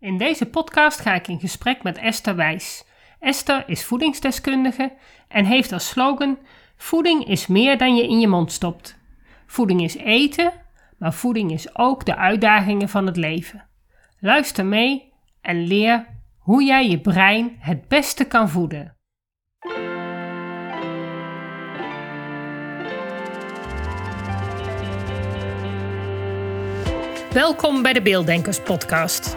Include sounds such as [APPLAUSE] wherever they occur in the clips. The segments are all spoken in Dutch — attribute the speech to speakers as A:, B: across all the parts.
A: In deze podcast ga ik in gesprek met Esther Wijs. Esther is voedingsdeskundige en heeft als slogan: Voeding is meer dan je in je mond stopt. Voeding is eten, maar voeding is ook de uitdagingen van het leven. Luister mee en leer hoe jij je brein het beste kan voeden. Welkom bij de Beelddenkers Podcast.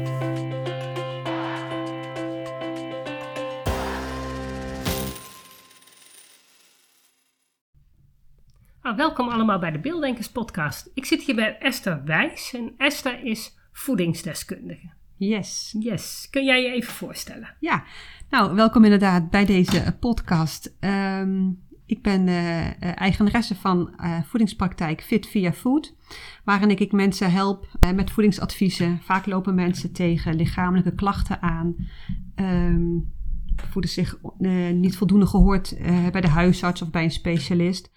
A: Welkom allemaal bij de Beelddenkers podcast. Ik zit hier bij Esther Wijs en Esther is voedingsdeskundige.
B: Yes.
A: Yes, kun jij je even voorstellen?
B: Ja, nou welkom inderdaad bij deze podcast. Ehm, ik ben uh, eigenaresse van uh, voedingspraktijk Fit Via Food, waarin ik mensen help met voedingsadviezen. Vaak lopen mensen tegen lichamelijke klachten aan, um, voelen zich niet voldoende gehoord bij de huisarts of bij een specialist.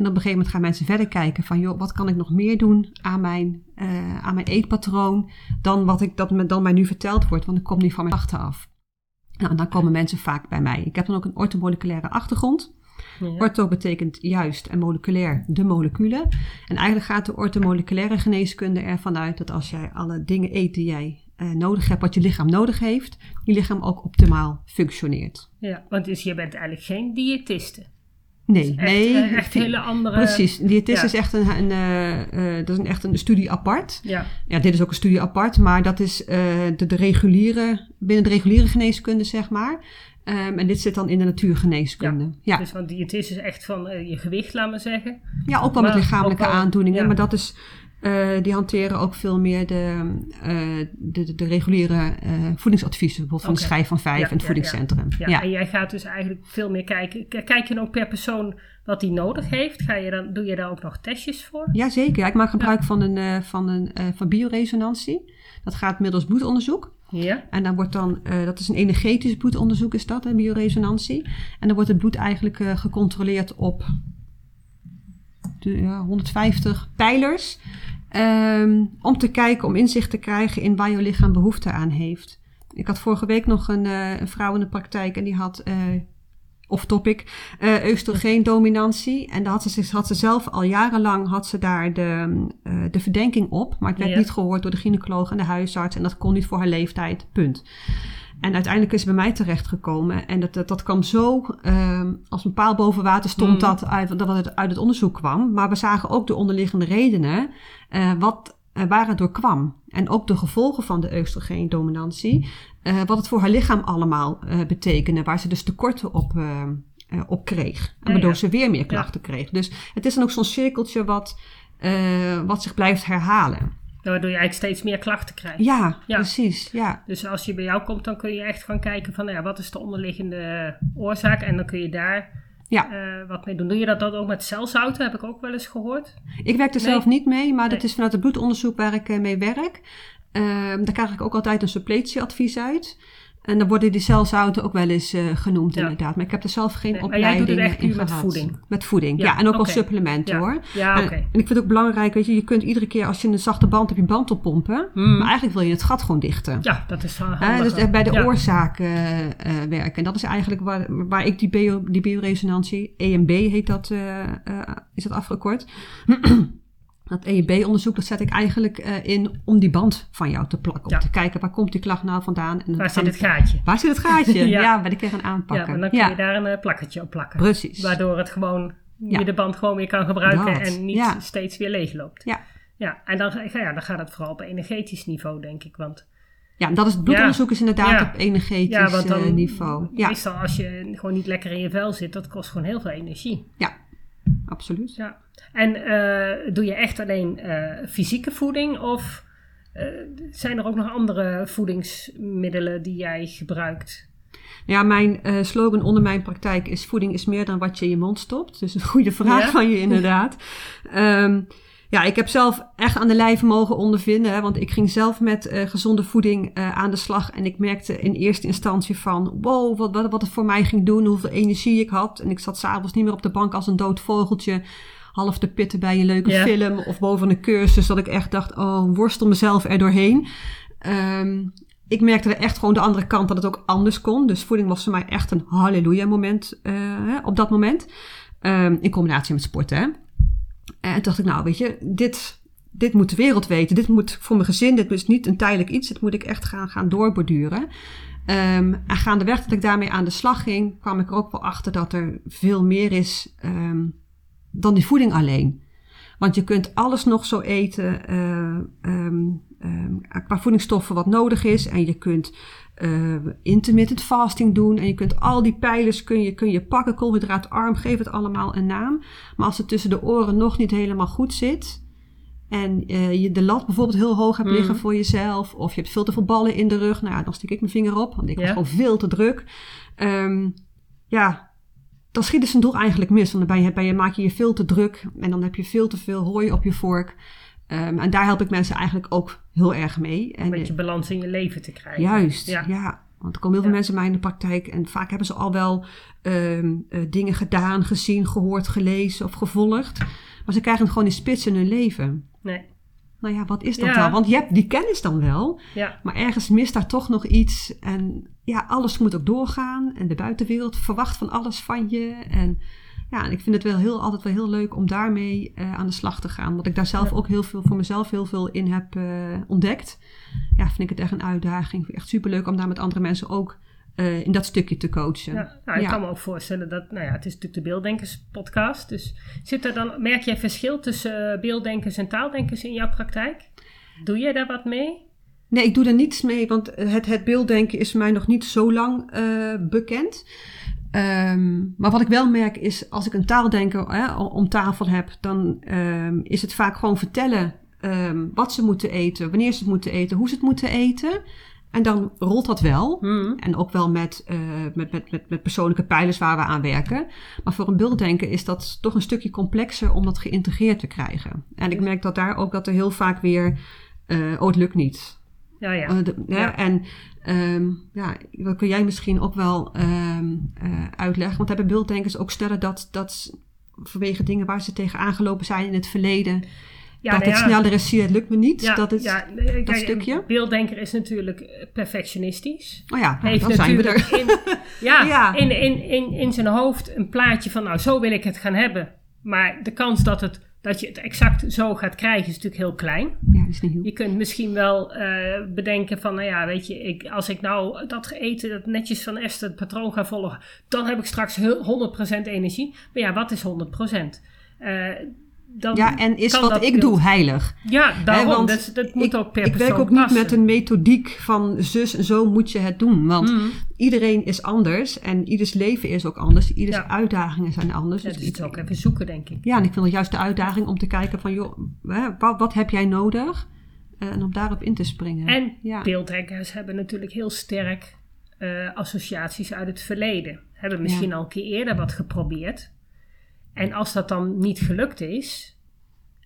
B: En op een gegeven moment gaan mensen verder kijken van, joh, wat kan ik nog meer doen aan mijn, uh, aan mijn eetpatroon dan wat ik, dat me, dan mij nu verteld wordt, want ik kom niet van mijn klachten af. Nou, dan komen mensen vaak bij mij. Ik heb dan ook een ortomoleculaire achtergrond. Ja. Ortho betekent juist en moleculair de moleculen. En eigenlijk gaat de ortomoleculaire geneeskunde ervan uit dat als jij alle dingen eet die jij uh, nodig hebt, wat je lichaam nodig heeft, je lichaam ook optimaal functioneert.
A: Ja, want dus je bent eigenlijk geen diëtiste.
B: Nee,
A: echt,
B: nee.
A: eh, echt hele andere.
B: Precies. Diëtist
A: Ja.
B: is echt een, een, eh, eh, dat is een, echt een studie apart.
A: Ja,
B: Ja, dit is ook een studie apart, maar dat is de, de reguliere, binnen de reguliere geneeskunde, zeg maar. Ehm, en dit zit dan in de natuurgeneeskunde. Ja,
A: dus want diëtist is echt van je gewicht, laat maar zeggen.
B: ja. ook wel met lichamelijke aandoeningen,
A: ja.
B: maar dat is, eh, die hanteren ook veel meer de, eh, de, de, reguliere eh, voedingsadviezen, bijvoorbeeld van de. Schijf van Vijf
A: Ja,
B: en het
A: ja,
B: voedingscentrum.
A: Ja,
B: Ja,
A: en jij gaat dus eigenlijk veel meer kijken. Kijk je dan ook per persoon wat hij nodig heeft? Ga je dan, doe je daar ook nog testjes voor?
B: Jazeker, ja, ik maak gebruik van, een, van, een, van bioresonantie. Dat gaat middels bloedonderzoek.
A: Ja.
B: En dan wordt dan, dat is een energetisch bloedonderzoek is dat, bioresonantie. En dan wordt het bloed eigenlijk gecontroleerd op ja, 150 pijlers. ehm, om te kijken, om inzicht te krijgen in waar je lichaam behoefte aan heeft. Ik had vorige week nog een, eh, een vrouw in de praktijk en die had, eh off topic, eh oestrogeendominantie. En daar had ze, had ze zelf al jarenlang had ze daar de, de verdenking op. Maar het werd
A: Ja.
B: niet gehoord door de gynaecoloog en de huisarts. En dat kon niet voor haar leeftijd, punt. En uiteindelijk is ze bij mij terechtgekomen. En dat, dat, dat kwam zo, ehm, als een paal boven water stond
A: Mm.
B: dat uit, dat het uit het onderzoek kwam. Maar we zagen ook de onderliggende redenen eh, wat, eh, waar het door kwam. En ook de gevolgen van de oestrogeendominantie. eh, wat het voor haar lichaam allemaal eh, betekende. Waar ze dus tekorten op, eh, eh, op kreeg. En waardoor
A: ja.
B: ze weer meer klachten kreeg. Dus het is dan ook zo'n cirkeltje wat, eh, wat zich blijft herhalen.
A: Waardoor je eigenlijk steeds meer klachten krijgt.
B: Ja,
A: Ja.
B: precies. Ja.
A: Dus als je bij jou komt, dan kun je echt gaan kijken van nou ja, wat is de onderliggende oorzaak. En dan kun je daar
B: Ja.
A: eh, wat mee doen. Doe je dat dan ook met celzouten? Heb ik ook wel eens gehoord.
B: Ik werk er
A: Nee.
B: zelf niet mee, maar dat is vanuit het bloedonderzoek waar ik eh, mee werk. Ehm, daar krijg ik ook altijd een suppletieadvies uit. En dan worden die celzouten ook wel eens eh, genoemd
A: Ja.
B: inderdaad. Maar ik heb er zelf geen
A: Nee, maar jij
B: opleiding
A: doet het echt
B: in
A: puur met
B: gehad.
A: voeding?
B: Met voeding,
A: Ja,
B: ja. en ook als
A: oké.
B: supplement
A: Ja.
B: hoor.
A: Ja,
B: En-
A: oké.
B: En, ik vind het ook belangrijk, weet je, je kunt iedere keer als je een zachte band hebt, je band oppompen.
A: Hmm.
B: Maar eigenlijk wil je het gat gewoon dichten.
A: Ja, dat is
B: Hè,
A: handig.
B: dus bij de eh, eh, werken. En dat is eigenlijk waar, waar ik die, bio, die bioresonantie, EMB heet dat, eh, eh, is dat afgekort. [CLEARS THROAT] dat EMB-onderzoek, dat zet ik eigenlijk eh, in om die band van jou te plakken. Om
A: Ja.
B: te kijken, waar komt die klacht nou vandaan? En dan
A: Waar zit het gaatje?
B: Waar zit het gaatje? [LAUGHS]
A: Ja.
B: ja. bij de keer gaan
A: Ja,
B: aanpakken.
A: maar dan kun je daar een eh, plakketje op plakken.
B: precies.
A: Waardoor het gewoon,
B: Ja.
A: je de band gewoon weer kan gebruiken
B: Dat,
A: en niet
B: ja.
A: steeds weer leegloopt.
B: Ja.
A: Ja, en dan, ja, dan gaat het vooral op energetisch niveau, denk ik. Want
B: Ja, dat is het bloedonderzoek is inderdaad
A: Ja.
B: op energetisch
A: ja, want
B: eh,
A: dan
B: niveau. Ja,
A: meestal als je gewoon niet lekker in je vel zit, dat kost gewoon heel veel energie.
B: absoluut.
A: Ja. En eh, doe je echt alleen eh, fysieke voeding of eh, zijn er ook nog andere voedingsmiddelen die jij gebruikt?
B: Ja, mijn uh, slogan onder mijn praktijk is: voeding is meer dan wat je in je mond stopt. Dus een goede vraag van je, inderdaad. Um, [LAUGHS] ja, ik heb zelf echt aan de lijve mogen ondervinden. Hè, want ik ging zelf met uh, gezonde voeding uh, aan de slag. En ik merkte in eerste instantie van... wow, wat, wat, wat het voor mij ging doen. Hoeveel energie ik had. En ik zat s'avonds niet meer op de bank als een dood vogeltje. Half te pitten bij een leuke film. Of boven een cursus. Dat ik echt dacht, oh, worstel mezelf er doorheen. Um, ik merkte er echt gewoon de andere kant dat het ook anders kon. Dus voeding was voor mij echt een halleluja moment uh, op dat moment. Um, in combinatie met sporten. Hè. En toen dacht ik, nou weet je, dit, dit moet de wereld weten. Dit moet voor mijn gezin, dit is niet een tijdelijk iets. Dit moet ik echt gaan, gaan doorborduren. Um, en gaandeweg dat ik daarmee aan de slag ging, kwam ik er ook wel achter dat er veel meer is um, dan die voeding alleen. Want je kunt alles nog zo eten uh, um, qua voedingsstoffen wat nodig is. En je kunt uh, intermittent fasting doen. En je kunt al die pijlers kun je, kun je pakken, koolhydraatarm, geef het allemaal een naam. Maar als het tussen de oren nog niet helemaal goed zit. En uh, je de lat bijvoorbeeld heel hoog hebt liggen mm. voor jezelf. Of je hebt veel te veel ballen in de rug. Nou ja, dan stik ik mijn vinger op. Want ik ja. was gewoon veel te druk. Um, ja, dan schiet dus zijn doel eigenlijk mis. Want dan ben je, maak je je veel te druk. En dan heb je veel te veel hooi op je vork. Um, en daar help ik mensen eigenlijk ook heel erg mee.
A: Om een beetje balans in je leven te krijgen.
B: Juist, ja. ja. Want er komen heel veel mensen bij mij in de praktijk en vaak hebben ze al wel um, uh, dingen gedaan, gezien, gehoord, gelezen of gevolgd. Maar ze krijgen het gewoon in spits in hun leven.
A: Nee.
B: Nou ja, wat is dat dan? Want je hebt die kennis dan wel,
A: ja.
B: maar ergens mist daar toch nog iets. En ja, alles moet ook doorgaan. En de buitenwereld verwacht van alles van je. En ja, en ik vind het wel heel, altijd wel heel leuk om daarmee uh, aan de slag te gaan. Want ik daar zelf ja. ook heel veel voor mezelf heel veel in heb uh, ontdekt. Ja, vind ik het echt een uitdaging. Vind ik echt superleuk om daar met andere mensen ook uh, in dat stukje te coachen.
A: Ja, nou, ik ja. kan me ook voorstellen dat, nou ja, het is natuurlijk de beelddenkers podcast. Dus zit er dan, merk jij verschil tussen beelddenkers en taaldenkers in jouw praktijk? Doe jij daar wat mee?
B: Nee, ik doe er niets mee, want het, het beelddenken is mij nog niet zo lang bekend. Um, maar wat ik wel merk is, als ik een taaldenker hè, om tafel heb, dan um, is het vaak gewoon vertellen um, wat ze moeten eten, wanneer ze het moeten eten, hoe ze het moeten eten. En dan rolt dat wel.
A: Mm.
B: En ook wel met, uh, met, met, met, met persoonlijke pijlers waar we aan werken. Maar voor een beelddenker is dat toch een stukje complexer om dat geïntegreerd te krijgen. En ik merk dat daar ook dat er heel vaak weer, uh, oh het lukt niet.
A: Ja, ja.
B: Uh, de, ja. En um, ja, dat kun jij misschien ook wel um, uh, uitleggen. Want hebben beelddenkers ook stellen dat, dat vanwege dingen waar ze tegen aangelopen zijn in het verleden. Ja, dat nou het sneller is, het lukt me niet.
A: Ja,
B: dat, is,
A: ja,
B: dat stukje.
A: Een beelddenker is natuurlijk perfectionistisch.
B: Oh ja,
A: Heeft
B: dan zijn we er.
A: In, [LAUGHS] ja, ja. In, in, in, in zijn hoofd een plaatje van, nou, zo wil ik het gaan hebben. Maar de kans dat het dat je het exact zo gaat krijgen is natuurlijk heel klein. Je kunt misschien wel uh, bedenken van, nou ja, weet je, ik, als ik nou dat eten, dat netjes van Esther het patroon ga volgen, dan heb ik straks 100% energie. Maar ja, wat is 100%? Uh,
B: dan ja, en is wat ik doe heilig?
A: Ja, daarom. He, dat, dat moet
B: ik,
A: ook per
B: Ik werk ook
A: passen.
B: niet met een methodiek van zus en zo moet je het doen. Want
A: mm.
B: iedereen is anders en ieders leven is ook anders. Ieders
A: ja.
B: uitdagingen zijn anders.
A: Dus het is ook even zoeken, denk ik.
B: Ja, en ik vind het juist de uitdaging om te kijken van, joh, hè, wat, wat, heb jij nodig? Uh, en om daarop in te springen.
A: En
B: ja.
A: hebben natuurlijk heel sterk uh, associaties uit het verleden. Hebben misschien ja. al een keer eerder wat geprobeerd. En als dat dan niet gelukt is,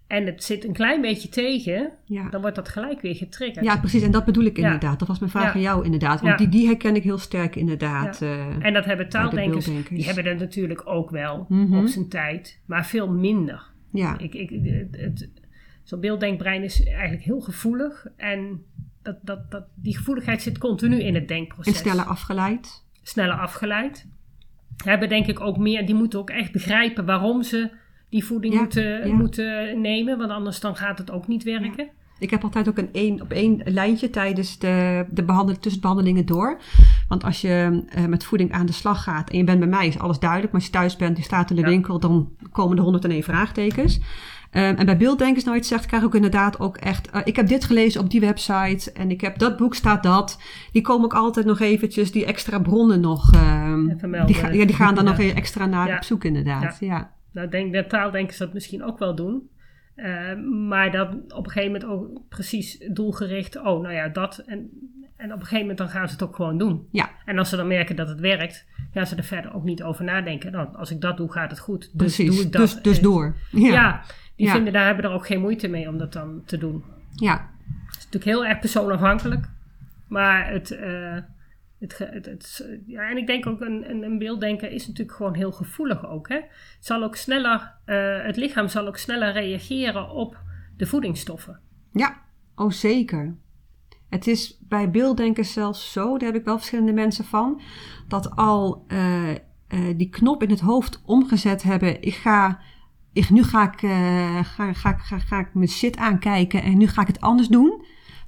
A: en het zit een klein beetje tegen,
B: ja.
A: dan wordt dat gelijk weer getriggerd.
B: Ja, precies. En dat bedoel ik inderdaad. Ja. Dat was mijn vraag ja. aan jou inderdaad. Want die, die herken ik heel sterk inderdaad. Uh,
A: en dat hebben taaldenkers, de die hebben er natuurlijk ook wel
B: mm -hmm.
A: op zijn tijd, maar veel minder.
B: Ja.
A: Ik, ik, het, Zo'n beelddenkbrein is eigenlijk heel gevoelig. En dat, dat, dat, die gevoeligheid zit continu in het denkproces.
B: En sneller afgeleid.
A: Sneller afgeleid. Hebben denk ik ook meer, die moeten ook echt begrijpen waarom ze die voeding
B: Ja,
A: moeten,
B: ja.
A: moeten nemen. Want anders dan gaat het ook niet werken.
B: Ik heb altijd ook een één op één lijntje tijdens de, de behandel, tussenbehandelingen door. Want als je uh, met voeding aan de slag gaat en je bent bij mij, is alles duidelijk. Maar als je thuis bent, je staat in de winkel, dan komen er 101 vraagtekens. Um, en bij beelddenkers nou iets zegt, krijg ik ook inderdaad ook echt... Uh, ik heb dit gelezen op die website en ik heb dat boek staat dat. Die komen ook altijd nog eventjes, die extra bronnen nog... Um, die, ga, ja, die gaan dan [LAUGHS]
A: Ja.
B: nog extra naar
A: Ja.
B: op zoek inderdaad. Ja.
A: Nou, denk dat taaldenkers dat misschien ook wel doen. Uh, maar dat op een gegeven moment ook precies doelgericht. Oh, nou ja, dat. En, en op een gegeven moment dan gaan ze het ook gewoon doen.
B: Ja.
A: En als ze dan merken dat het werkt, gaan ze er verder ook niet over nadenken. Dan, als ik dat doe, gaat het goed. Dus
B: Precies.
A: doe ik dat.
B: Dus, dus
A: En-
B: door.
A: Ja,
B: Ja.
A: Die
B: Ja.
A: vinden daar hebben er ook geen moeite mee om dat dan te doen.
B: Ja.
A: Het is natuurlijk heel erg persoonafhankelijk. Maar het, eh, het, het, het- ja, en ik denk ook een, een, een beelddenker is natuurlijk gewoon heel gevoelig ook. Hè? Het, zal ook sneller, eh, het lichaam zal ook sneller reageren op de voedingsstoffen.
B: Ja, oh zeker. Het is bij beelddenkers zelfs zo, daar heb ik wel verschillende mensen van, dat al eh, die knop in het hoofd omgezet hebben. Ik ga, ik, nu ga ik, eh, ga, ga, ga, ga ik mijn shit aankijken en nu ga ik het anders doen.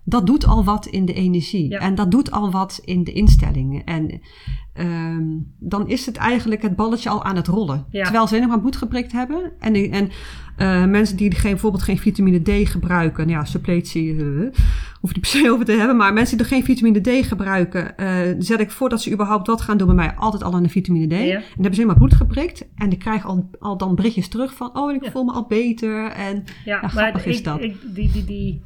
B: Dat doet al wat in de energie.
A: Ja.
B: En dat doet al wat in de instellingen. En ehm, dan is het eigenlijk het balletje al aan het rollen.
A: Ja.
B: Terwijl ze nog maar geprikt hebben. En, en eh, mensen die geen, bijvoorbeeld geen vitamine D gebruiken. Nou ja, suppletie uh, hoef je niet per se over te hebben. Maar mensen die er geen vitamine D gebruiken. eh, zet ik voordat ze überhaupt wat gaan doen bij mij altijd al aan de vitamine D.
A: Ja.
B: En dan hebben ze helemaal bloed geprikt. En die krijgen al, al dan berichtjes terug van... Oh, ik voel me al beter. En
A: Ja,
B: grappig
A: ik,
B: is dat.
A: Ik, die, die, die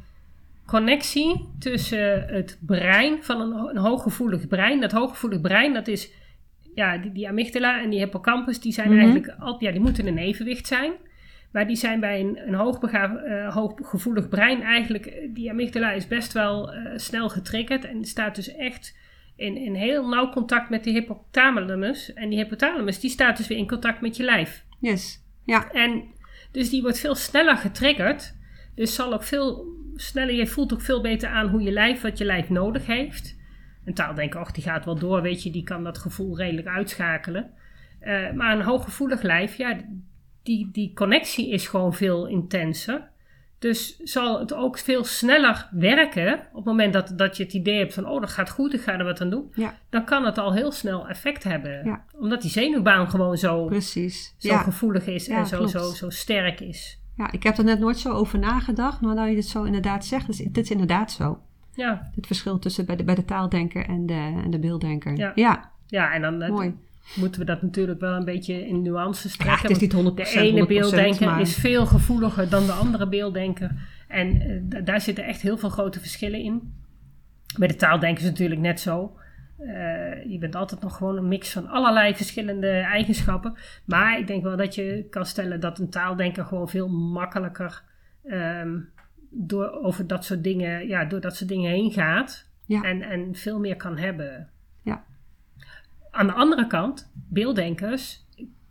A: connectie tussen het brein van een, een hooggevoelig brein. Dat hooggevoelig brein, dat is ja, die, die amygdala en die hippocampus, die zijn
B: Mhm.
A: eigenlijk al, ja, die moeten in evenwicht zijn. Maar die zijn bij een, een hoogbegaaf, eh, hooggevoelig brein eigenlijk, eh, die amygdala is best wel eh, snel getriggerd en staat dus echt in, in heel nauw contact met de hypothalamus. En die hypothalamus die staat dus weer in contact met je lijf.
B: yes. Ja,
A: En dus die wordt veel sneller getriggerd. Dus zal ook veel sneller, je voelt ook veel beter aan hoe je lijf, wat je lijf nodig heeft. Een taaldenker, och, die gaat wel door, weet je, die kan dat gevoel redelijk uitschakelen. Eh, maar een hooggevoelig lijf, ja, die, die connectie is gewoon veel intenser. Dus zal het ook veel sneller werken op het moment dat, dat je het idee hebt van, oh, dat gaat goed, ik ga er wat aan doen.
B: ja,
A: Dan kan het al heel snel effect hebben.
B: Ja.
A: Omdat die zenuwbaan gewoon zo,
B: precies.
A: zo
B: ja.
A: gevoelig is en zo, zo, zo sterk is.
B: Ja, ik heb er net nooit zo over nagedacht. Maar dat je dit zo inderdaad zegt, dus dit is inderdaad zo.
A: Ja,
B: Het verschil tussen bij de, bij de taaldenker en de, en de beelddenker.
A: Ja.
B: ja
A: ja en dan eh,
B: mooi.
A: moeten we dat natuurlijk wel een beetje in nuances
B: Ja,
A: trekken.
B: het is niet 100%.
A: de ene
B: 100%,
A: beelddenker
B: maar-
A: is veel gevoeliger dan de andere beelddenker. En eh, daar zitten echt heel veel grote verschillen in. Bij de taaldenker is het natuurlijk net zo. Eh, je bent altijd nog gewoon een mix van allerlei verschillende eigenschappen. Maar ik denk wel dat je kan stellen dat een taaldenker gewoon veel makkelijker ehm, door, over dat soort dingen, ja, door dat soort dingen heen gaat.
B: Ja.
A: En, en veel meer kan hebben.
B: Ja.
A: Aan de andere kant, beelddenkers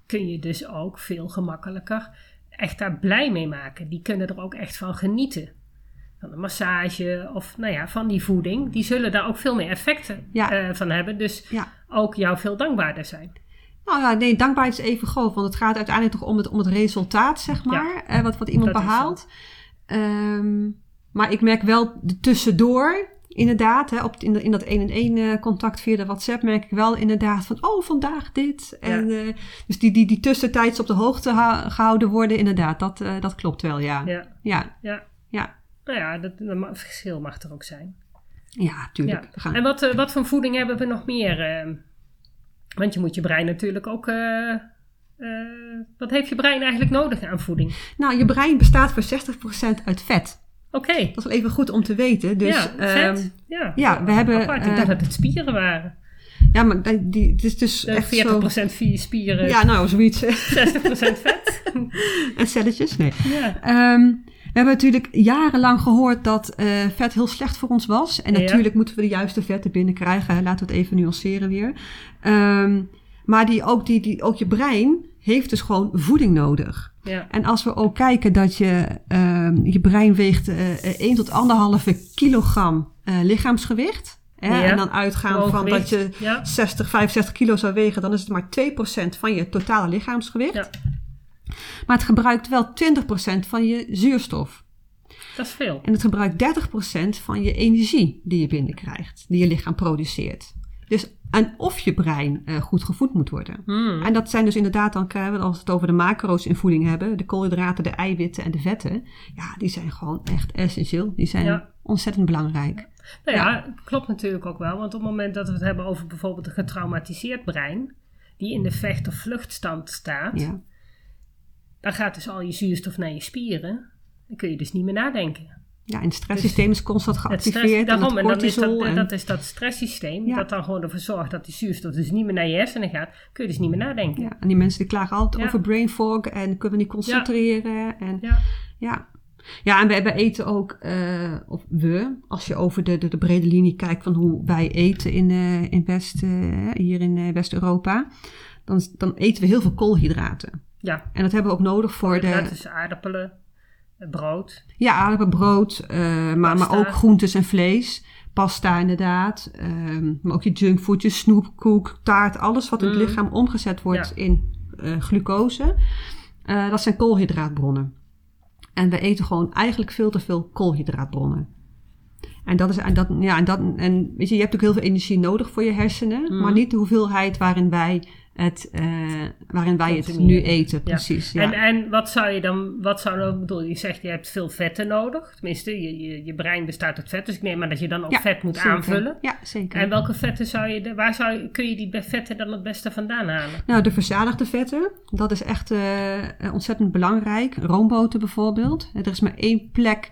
A: kun je dus ook veel gemakkelijker echt daar blij mee maken. Die kunnen er ook echt van genieten. Van een massage of nou ja, van die voeding. Die zullen daar ook veel meer effecten
B: Ja.
A: eh, van hebben. Dus
B: Ja.
A: ook jou veel dankbaarder zijn.
B: Nou ja, nee, dankbaarheid is even groot. Want het gaat uiteindelijk toch om het, om het resultaat, zeg maar. eh, wat, wat iemand behaalt. Ehm, maar ik merk wel de tussendoor, inderdaad. Hè, op, in, de- in dat één en één eh, contact via de WhatsApp merk ik wel inderdaad van... Oh, vandaag dit. En, dus die, die, die tussentijds op de hoogte gehouden worden, inderdaad. Dat, dat klopt wel, ja.
A: Ja,
B: Ja,
A: ja. Nou ja, dat, verschil mag er ook zijn.
B: ja tuurlijk.
A: Ja.
B: Gaan-
A: En wat, eh, wat voor voeding hebben we nog meer? eh? want je moet je brein natuurlijk ook. eh, eh, wat heeft je brein eigenlijk nodig aan voeding?
B: Nou, je brein bestaat voor 60% uit vet.
A: Oké.
B: Dat is wel even goed om te weten. Dus,
A: ja,
B: ehm,
A: vet. ja.
B: ja, we hebben,
A: Apart, ik dacht dat het spieren waren.
B: ja, maar die, die, het is dus
A: De
B: echt
A: 40%
B: zo...
A: vier spieren,
B: Ja, nou, zoiets. [LAUGHS]
A: 60% vet. [LAUGHS]
B: en celletjes, nee.
A: ja.
B: Ehm, hebben natuurlijk jarenlang gehoord dat eh, vet heel slecht voor ons was. En
A: Ja.
B: natuurlijk moeten we de juiste vetten binnenkrijgen. Hè. Laten we het even nuanceren weer. Ehm, maar die, ook, die, die, ook je brein heeft dus gewoon voeding nodig.
A: ja.
B: En als we ook kijken dat je, ehm, je brein weegt eh 1 tot 1,5 kilogram eh, lichaamsgewicht. Hè,
A: Ja.
B: En dan uitgaan van dat je
A: Ja.
B: 60, 65 kilo zou wegen, dan is het maar 2% van je totale lichaamsgewicht.
A: Ja.
B: Maar het gebruikt wel 20% van je zuurstof.
A: Dat is veel.
B: En het gebruikt 30% van je energie die je binnenkrijgt, die je lichaam produceert. Dus en of je brein eh, goed gevoed moet worden.
A: Hmm.
B: En dat zijn dus inderdaad, dan als we het over de macro's in voeding hebben, de koolhydraten, de eiwitten en de vetten. Ja, die zijn gewoon echt essentieel. Die zijn
A: Ja.
B: ontzettend belangrijk.
A: Nou ja, klopt natuurlijk ook wel. Want op het moment dat we het hebben over bijvoorbeeld een getraumatiseerd brein, die in de vecht- of vluchtstand staat,
B: Ja,
A: dan gaat dus al je zuurstof naar je spieren. Dan kun je dus niet meer nadenken.
B: Ja, en het stresssysteem is constant
A: stress,
B: geactiveerd. en
A: daarom, en dan is dat,
B: en-
A: dat is dat stresssysteem
B: Ja.
A: dat dan gewoon ervoor zorgt dat die zuurstof dus niet meer naar je hersenen gaat. Kun je dus niet meer nadenken.
B: ja, en die mensen die klagen altijd
A: Ja.
B: over brain fog en kunnen niet concentreren. En,
A: Ja.
B: ja. Ja, en we, we eten ook, eh, of we, als je over de, de, de brede linie kijkt van hoe wij eten in, eh, in West, eh, hier in eh, West-Europa, dan, dan eten we heel veel koolhydraten.
A: Ja,
B: En dat hebben we ook nodig voor de,
A: dat is aardappelen, eh, brood.
B: Ja, aardappelbrood, eh maar, maar ook groentes en vlees. Pasta inderdaad. ehm, maar ook je junkfood, je snoep, koek, taart. Alles wat in het
A: Mm.
B: lichaam omgezet wordt
A: Ja.
B: in eh, glucose. dat zijn koolhydraatbronnen. En we eten gewoon eigenlijk veel te veel koolhydraatbronnen. En dat is en dat, ja, en dat, en weet je, je hebt ook heel veel energie nodig voor je hersenen,
A: Mm.
B: maar niet de hoeveelheid waarin wij het, eh, waarin wij het nu eten, precies. Ja.
A: En, en wat zou je dan, wat zou dan, bedoel, je zegt je hebt veel vetten nodig. Tenminste, je, je, je brein bestaat uit vet, dus ik neem aan dat je dan ook
B: Ja,
A: vet moet
B: zeker.
A: aanvullen.
B: Ja, zeker.
A: En welke vetten zou je, de- waar zou kun je die vetten dan het beste vandaan halen?
B: Nou, de verzadigde vetten, dat is echt eh, ontzettend belangrijk. Roomboten bijvoorbeeld. Er is maar één plek,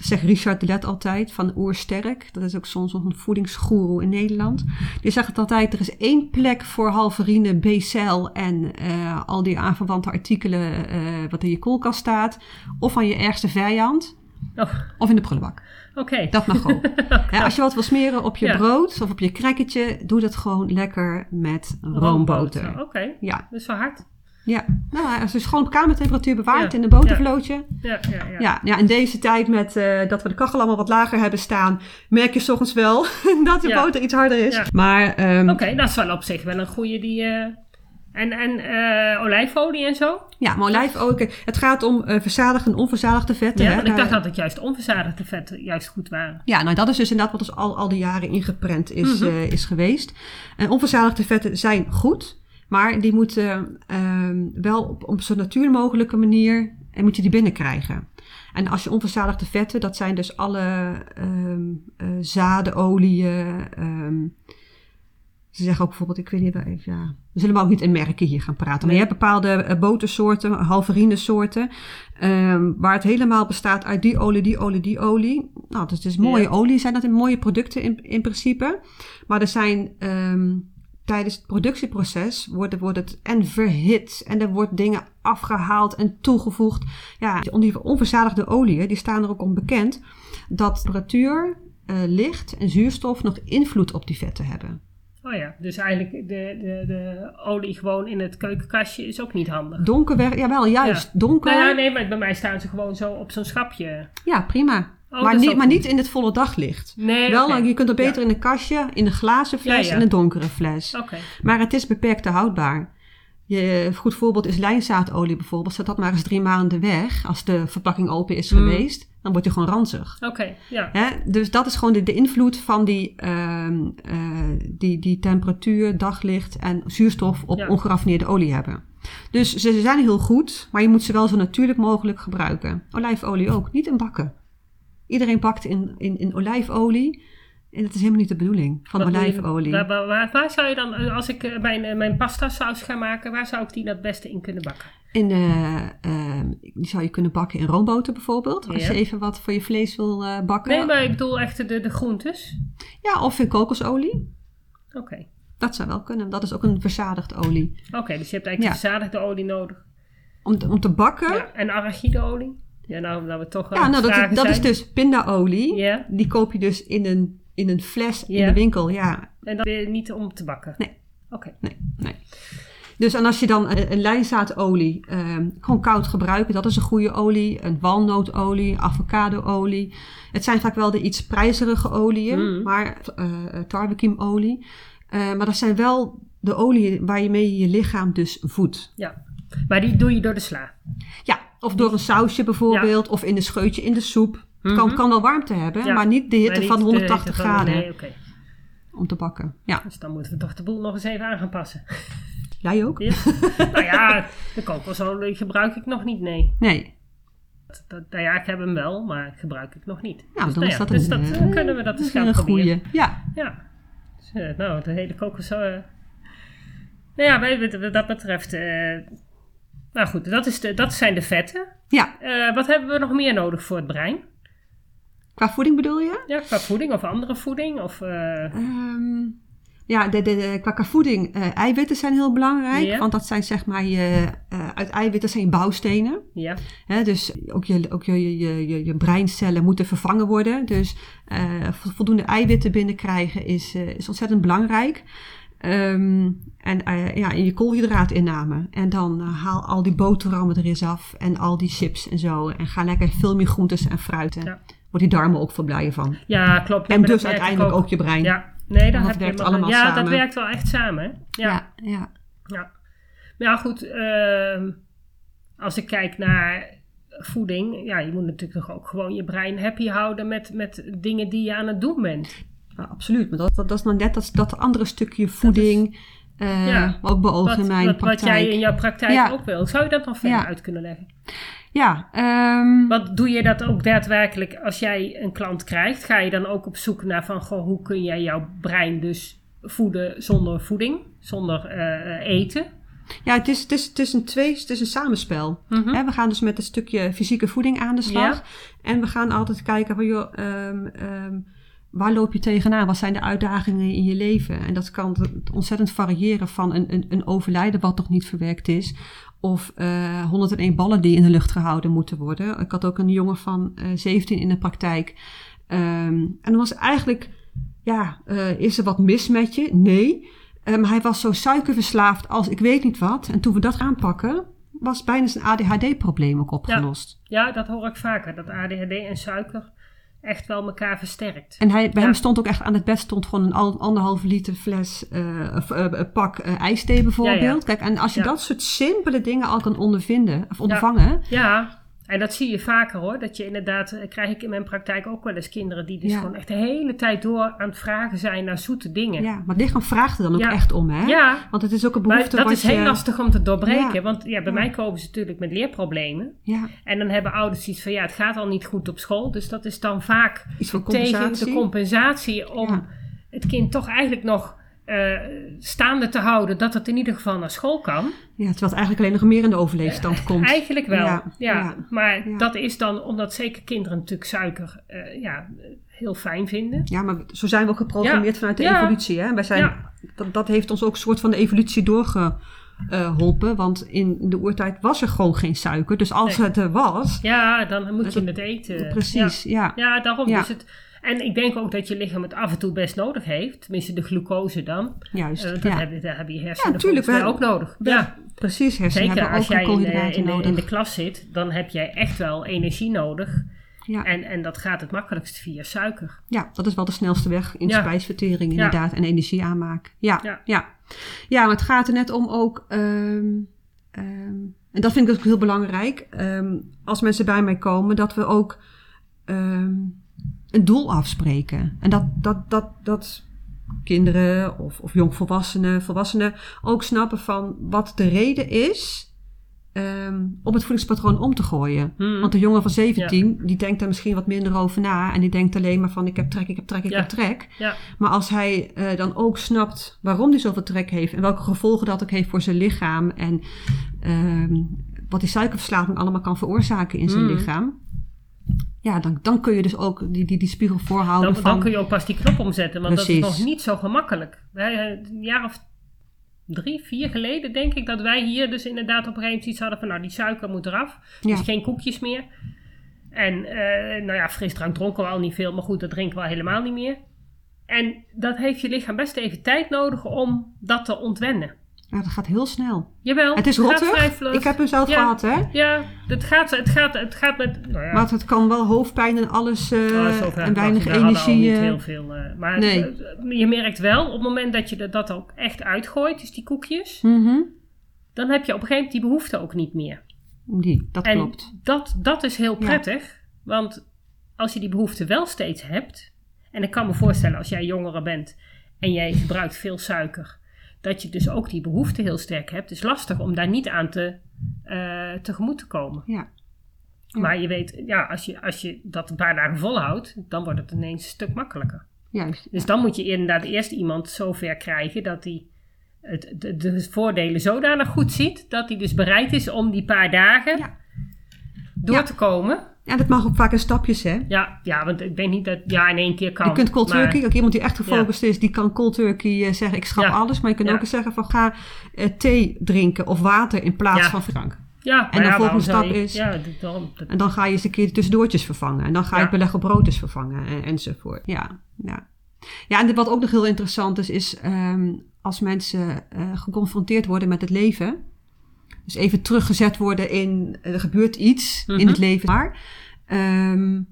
B: dat zegt Richard de Let altijd, van Oersterk. Dat is ook soms nog een voedingsgoeroe in Nederland. Die zegt het altijd, er is één plek voor halverine, B-cel en eh, al die aanverwante artikelen eh, wat in je koelkast staat. Of van je ergste vijand,
A: Oh,
B: of in de prullenbak.
A: oké.
B: Dat mag ook. [LAUGHS] Ja, als je wat wil smeren op je
A: Ja.
B: brood of op je crackertje, doe dat gewoon lekker met roomboter.
A: Oké,
B: Ja,
A: dat is wel hard.
B: Ja, nou, als je gewoon op kamertemperatuur bewaart
A: Ja,
B: in een botervlootje.
A: Ja, ja, ja.
B: Ja. Ja, in deze tijd met eh, dat we de kachel allemaal wat lager hebben staan, merk je 's ochtends wel [LAUGHS] dat de boter iets harder is. Maar ehm,
A: Oké, dat is wel op zich wel een goede die... eh, en en eh, olijfolie en zo?
B: ja, maar olijfolie, het gaat om verzadigde en onverzadigde vetten.
A: Ja,
B: hè.
A: want ik dacht het juist onverzadigde vetten juist goed waren.
B: Ja, nou dat is dus inderdaad wat ons al, al die jaren ingeprent is,
A: Mhm.
B: is geweest. En onverzadigde vetten zijn goed, maar die moeten ehm, wel op, op zo'n natuurlijk mogelijke manier en moet je die binnenkrijgen. En als je onverzadigde vetten, dat zijn dus alle eh, zaden, oliën. ehm, ze zeggen ook bijvoorbeeld, ik weet niet, even, ja, we zullen maar ook niet in merken hier gaan praten. Maar je hebt bepaalde eh, botersoorten, halverine soorten, ehm, waar het helemaal bestaat uit die olie, die olie, die olie. Nou, dat is dus mooie
A: Ja.
B: olie, zijn dat in mooie producten in, in principe. Maar er zijn tijdens het productieproces wordt, wordt het en verhit en er wordt dingen afgehaald en toegevoegd. Ja, die onverzadigde oliën, die staan er ook om bekend dat temperatuur, eh, licht en zuurstof nog invloed op die vetten hebben.
A: Oh ja, dus eigenlijk de, de, de olie gewoon in het keukenkastje is ook niet handig.
B: Donker, wer- jawel, juist, donker.
A: Nou ja, nee, maar bij mij staan ze gewoon zo op zo'n schapje.
B: Ja, prima.
A: Oh,
B: maar, niet, maar niet in het volle daglicht.
A: Nee,
B: Wel, je kunt er beter
A: Ja.
B: in een kastje, in een glazen fles
A: Ja,
B: en een donkere fles.
A: Oké,
B: Maar het is beperkt te houdbaar. Je, een goed voorbeeld is lijnzaadolie bijvoorbeeld. Zet dat maar eens drie maanden weg. Als de verpakking open is
A: Mm.
B: geweest, dan wordt hij gewoon ranzig.
A: oké, ja.
B: Hè? Dus dat is gewoon de, de invloed van die, ehm, eh, die, die temperatuur, daglicht en zuurstof op
A: Ja.
B: ongeraffineerde olie hebben. Dus ze zijn heel goed, maar je moet ze wel zo natuurlijk mogelijk gebruiken. Olijfolie ook, niet in bakken. Iedereen bakt in, in, in olijfolie. En dat is helemaal niet de bedoeling van
A: Wat
B: olijfolie.
A: Waar, waar, waar, zou je dan, als ik eh, mijn, eh, mijn pasta saus ga maken, waar zou ik die het beste in kunnen bakken?
B: In, eh, ehm, die zou je kunnen bakken in roomboter bijvoorbeeld. Als je even wat voor je vlees wil bakken.
A: Nee, maar ik bedoel echt de, de groentes.
B: Ja, of in kokosolie.
A: Oké,
B: Dat zou wel kunnen. Dat is ook een verzadigd olie.
A: oké, dus je hebt eigenlijk
B: Ja.
A: verzadigde olie nodig.
B: Om te, om te bakken. Ja,
A: en arachideolie? Ja, nou, dat we toch het
B: nou, dat,
A: vragen
B: dat is dus pindaolie.
A: Ja,
B: Die koop je dus in een, in een fles in
A: Ja.
B: de winkel. Ja,
A: en dan weer niet om te bakken?
B: Nee.
A: Oké,
B: nee, nee. Dus en als je dan een, een lijnzaadolie ehm, gewoon koud gebruiken, dat is een goede olie. Een walnootolie, avocadoolie. Het zijn vaak wel de iets prijzerige oliën,
A: Mm.
B: maar eh tarwekiemolie. Eh, maar dat zijn wel de oliën waar je mee je lichaam dus voedt.
A: ja. Maar die doe je door de sla?
B: Ja, of door een sausje bijvoorbeeld, of in een scheutje in de soep. Het kan,
A: Mhm.
B: kan wel warmte hebben, maar niet de hitte
A: niet
B: van
A: de
B: 180
A: hitte van-
B: graden
A: Nee, oké.
B: om te bakken. Ja,
A: Dus dan moeten we toch de boel nog eens even aan gaan passen.
B: jij ook?
A: Ja. [LAUGHS] nou ja, de kokosolie gebruik ik nog niet, nee.
B: Nee.
A: Dat, dat- nou ja, ik heb hem wel, maar gebruik ik nog niet.
B: Nou,
A: Dus
B: dan
A: nou
B: is
A: ja,
B: dat
A: dus
B: een,
A: dat,
B: eh,
A: eh, kunnen we dat eens gaan
B: een
A: proberen.
B: goeie. Ja,
A: Ja. Dus, eh, nou, de hele kokos... eh, nou ja, wat, dat betreft... eh, nou goed, dat, is de, dat zijn de vetten.
B: ja.
A: Eh, wat hebben we nog meer nodig voor het brein?
B: Qua voeding bedoel je?
A: Ja, qua voeding of andere voeding? Of, eh,
B: Ehm, ja, de, de, de- qua, voeding, eh, eiwitten zijn heel belangrijk.
A: Ja.
B: Want dat zijn zeg maar je, uit eiwitten zijn je bouwstenen.
A: ja,
B: Hè, dus ook, je, ook je, je, je, je breincellen moeten vervangen worden. Dus vo- voldoende eiwitten binnenkrijgen is, is ontzettend belangrijk. Ehm, en eh, ja, je koolhydraatinname. En dan eh, haal al die boterhammen er eens af. En al die chips en zo. En ga lekker veel meer groentes en fruiten.
A: Ja.
B: Wordt die darmen ook veel blijer van.
A: ja, klopt. Ja,
B: en dus uiteindelijk ook. je brein.
A: Ja, nee,
B: dat
A: je
B: werkt
A: helemaal-
B: allemaal
A: Ja,
B: samen.
A: dat werkt wel echt samen. hè? Ja,
B: ja. ja.
A: ja. Maar ja, goed. ehm, als ik kijk naar voeding, ja, je moet natuurlijk toch ook gewoon je brein happy houden met, met dingen die je aan het doen bent.
B: Absoluut. Maar dat, dat, dat is nou net dat, dat andere stukje voeding. eh
A: Ja.
B: wat ik beoog
A: Wat,
B: in mijn
A: wat, wat
B: praktijk.
A: jij in jouw praktijk
B: Ja.
A: ook wil. Zou je dat nog verder
B: Ja.
A: uit kunnen leggen?
B: Ja, ehm,
A: Wat doe je dat ook daadwerkelijk als jij een klant krijgt? Ga je dan ook op zoek naar van goh, hoe kun jij jouw brein dus voeden zonder voeding, zonder eh, eten?
B: ja het, is, het, is, het is een twee, het is een samenspel.
A: Mhm.
B: We gaan dus met een stukje fysieke voeding aan de slag. En we gaan altijd kijken van, joh, ehm, waar loop je tegenaan? Wat zijn de uitdagingen in je leven? En dat kan ontzettend variëren van een, een, een overlijden wat nog niet verwerkt is. Of eh 101 ballen die in de lucht gehouden moeten worden. Ik had ook een jongen van eh 17 in de praktijk. Ehm, en dan was eigenlijk, ja, eh, is er wat mis met je? Nee. Ehm, hij was zo suikerverslaafd als ik weet niet wat. En toen we dat aanpakken, was bijna zijn ADHD-probleem ook opgelost.
A: Ja, dat hoor ik vaker. Dat ADHD en suiker echt wel elkaar versterkt.
B: En hij, bij
A: Ja.
B: hem stond ook echt aan het bed stond gewoon een al- anderhalve liter fles, of, een pak eh, ijsthee bijvoorbeeld.
A: Ja, ja.
B: Kijk, en als je dat soort simpele dingen al kan ondervinden, of ondervangen,
A: Ja, en dat zie je vaker hoor. Dat je inderdaad, eh, krijg ik in mijn praktijk ook wel eens kinderen die dus
B: Ja.
A: gewoon echt de hele tijd door aan het vragen zijn naar zoete dingen.
B: ja. maar het lichaam vraagt er dan ook
A: Ja.
B: echt om, hè?
A: Ja,
B: Want het is ook een
A: maar
B: behoefte
A: dat is heel lastig om te doorbreken.
B: Ja.
A: Want ja, bij mij komen ze natuurlijk met leerproblemen.
B: Ja,
A: En dan hebben ouders iets van ja, het gaat al niet goed op school. Dus dat is dan vaak
B: iets van
A: tegen
B: compensatie.
A: de compensatie om het kind toch eigenlijk nog eh, staande te houden dat het in ieder geval naar school kan.
B: Ja, terwijl het eigenlijk alleen nog meer in de overleefstand komt.
A: Eigenlijk wel, ja.
B: Ja, ja,
A: maar
B: ja.
A: dat is dan omdat zeker kinderen natuurlijk suiker eh, ja, heel fijn vinden.
B: Ja, maar zo zijn we ook geprogrammeerd vanuit de evolutie. Hè? Wij zijn, dat, dat heeft ons ook een soort van de evolutie doorgeholpen. want in de oertijd was er gewoon geen suiker. Dus als
A: Nee.
B: het er was,
A: Ja, dan moet je het eten.
B: precies, ja.
A: Ja, daarom.
B: Ja.
A: Dus het, en ik denk ook dat je lichaam het af en toe best nodig heeft. Tenminste, de glucose dan.
B: Juist.
A: Eh, dat
B: ja.
A: heb, je- daar hebben je hersenen
B: Ja, tuurlijk,
A: volgens mij
B: we-
A: ook nodig. ja,
B: Precies, hersenen
A: zeker
B: hebben
A: als
B: ook
A: jij in in,
B: nodig.
A: in de klas zit, dan heb jij echt wel energie nodig.
B: Ja.
A: En, en dat gaat het makkelijkst via suiker.
B: ja, dat is wel de snelste weg in de
A: Ja.
B: spijsvertering inderdaad. En energie aanmaak. Ja, ja.
A: Ja.
B: ja. maar het gaat er net om ook... ehm, ehm, en dat vind ik ook heel belangrijk. ehm, als mensen bij mij komen, dat we ook een doel afspreken. En dat, dat, dat, dat kinderen of, of jongvolwassenen, volwassenen ook snappen van wat de reden is ehm, om het voedingspatroon om te gooien.
A: Hmm.
B: Want de jongen van 17, die denkt er misschien wat minder over na. En die denkt alleen maar van ik heb trek, ik heb trek, ik
A: Ja.
B: heb trek.
A: Ja,
B: Maar als hij eh, dan ook snapt waarom hij zoveel trek heeft en welke gevolgen dat ook heeft voor zijn lichaam en ehm, wat die suikerverslaving allemaal kan veroorzaken in zijn
A: Mm.
B: lichaam, ja, dan, dan kun je dus ook die, die, die spiegel voorhouden
A: dan,
B: van.
A: dan kun je ook pas die knop omzetten. Want dat is nog niet zo gemakkelijk. Wij, eh, een jaar of drie, vier geleden denk ik dat wij hier dus inderdaad op een gegeven moment iets hadden van nou die suiker moet eraf.
B: Ja.
A: Dus geen koekjes meer. En eh, nou ja, frisdrank dronken we al niet veel, maar goed, dat drinken we al helemaal niet meer. En dat heeft je lichaam best even tijd nodig om dat te ontwennen.
B: Ja, dat gaat heel snel.
A: Jawel,
B: het is rottig. Ik heb hem zelf
A: Ja.
B: gehad, hè?
A: Ja, het gaat, het gaat, het gaat met... Nou ja,
B: Maar het kan wel hoofdpijn en alles
A: zover
B: en weinig
A: we
B: energie.
A: niet
B: eh,
A: heel veel. eh, maar
B: Nee.
A: je merkt wel, op het moment dat je dat ook echt uitgooit, dus die koekjes,
B: mhm.
A: dan heb je op een gegeven moment die behoefte ook niet meer.
B: Die, dat
A: en
B: klopt.
A: Dat, dat is heel
B: Ja.
A: prettig, want als je die behoefte wel steeds hebt, en ik kan me voorstellen als jij jongere bent en jij gebruikt veel suiker, dat je dus ook die behoefte heel sterk hebt, is lastig om daar niet aan te, eh, tegemoet te komen.
B: Ja. Ja.
A: Maar je weet, ja, als je, als je dat een paar dagen volhoudt, dan wordt het ineens een stuk makkelijker.
B: Juist.
A: Dus dan moet je inderdaad eerst iemand zover krijgen dat hij het, de, de voordelen zodanig goed ziet, dat hij dus bereid is om die paar dagen
B: Ja.
A: door
B: Ja.
A: te komen.
B: Ja, dat mag ook vaak in stapjes, hè?
A: Ja, ja, want ik denk niet dat ja in één keer kan.
B: Je kunt cold
A: maar-
B: turkey, ook iemand die echt gefocust is, die kan cold turkey eh, zeggen, ik schrap
A: Ja.
B: alles. Maar je kunt
A: Ja.
B: ook eens zeggen van, ga eh, thee drinken of water in plaats van drank.
A: Ja, maar
B: de volgende stap
A: je-
B: is-
A: dat- dat-
B: En dan ga je eens een keer de tussendoortjes vervangen. En dan ga je het beleg op brood eens vervangen en, enzovoort. Ja, ja. ja, en wat ook nog heel interessant is, is ehm, als mensen eh, geconfronteerd worden met het leven. Dus even teruggezet worden in, er gebeurt iets in
A: Mhm.
B: het leven. Maar ehm,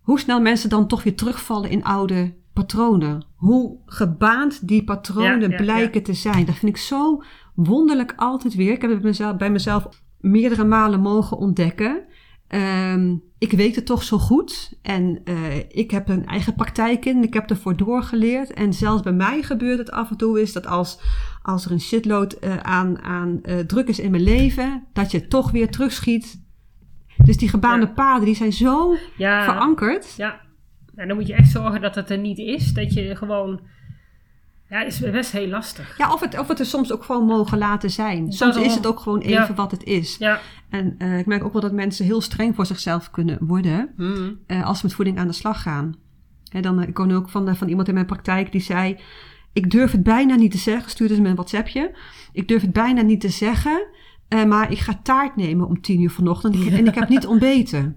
B: hoe snel mensen dan toch weer terugvallen in oude patronen. Hoe gebaand die patronen
A: Ja, ja,
B: blijken te zijn. Dat vind ik zo wonderlijk altijd weer. Ik heb het mezelf, bij mezelf meerdere malen mogen ontdekken. Ehm, ik weet het toch zo goed. En eh, ik heb een eigen praktijk in. Ik heb ervoor doorgeleerd. En zelfs bij mij gebeurt het af en toe is dat als, als er een shitload eh, aan, aan eh, druk is in mijn leven, dat je toch weer terugschiet. Dus die gebaande
A: Ja.
B: paden, die zijn zo
A: ja,
B: verankerd.
A: ja. En dan moet je echt zorgen dat het er niet is. Dat je gewoon... Ja, is best heel lastig.
B: Ja, of het, of het er soms ook gewoon mogen laten zijn. Soms is het ook gewoon even
A: Ja.
B: wat het is.
A: Ja.
B: En eh, ik merk ook wel dat mensen heel streng voor zichzelf kunnen worden
A: Mhm.
B: eh, als ze met voeding aan de slag gaan. Hè, dan, eh, ik kon ook van, van iemand in mijn praktijk die zei: Ik durf het bijna niet te zeggen, stuurde ze me een WhatsAppje. Ik durf het bijna niet te zeggen, maar ik ga taart nemen om tien uur vanochtend en ik heb niet [LAUGHS] ontbeten.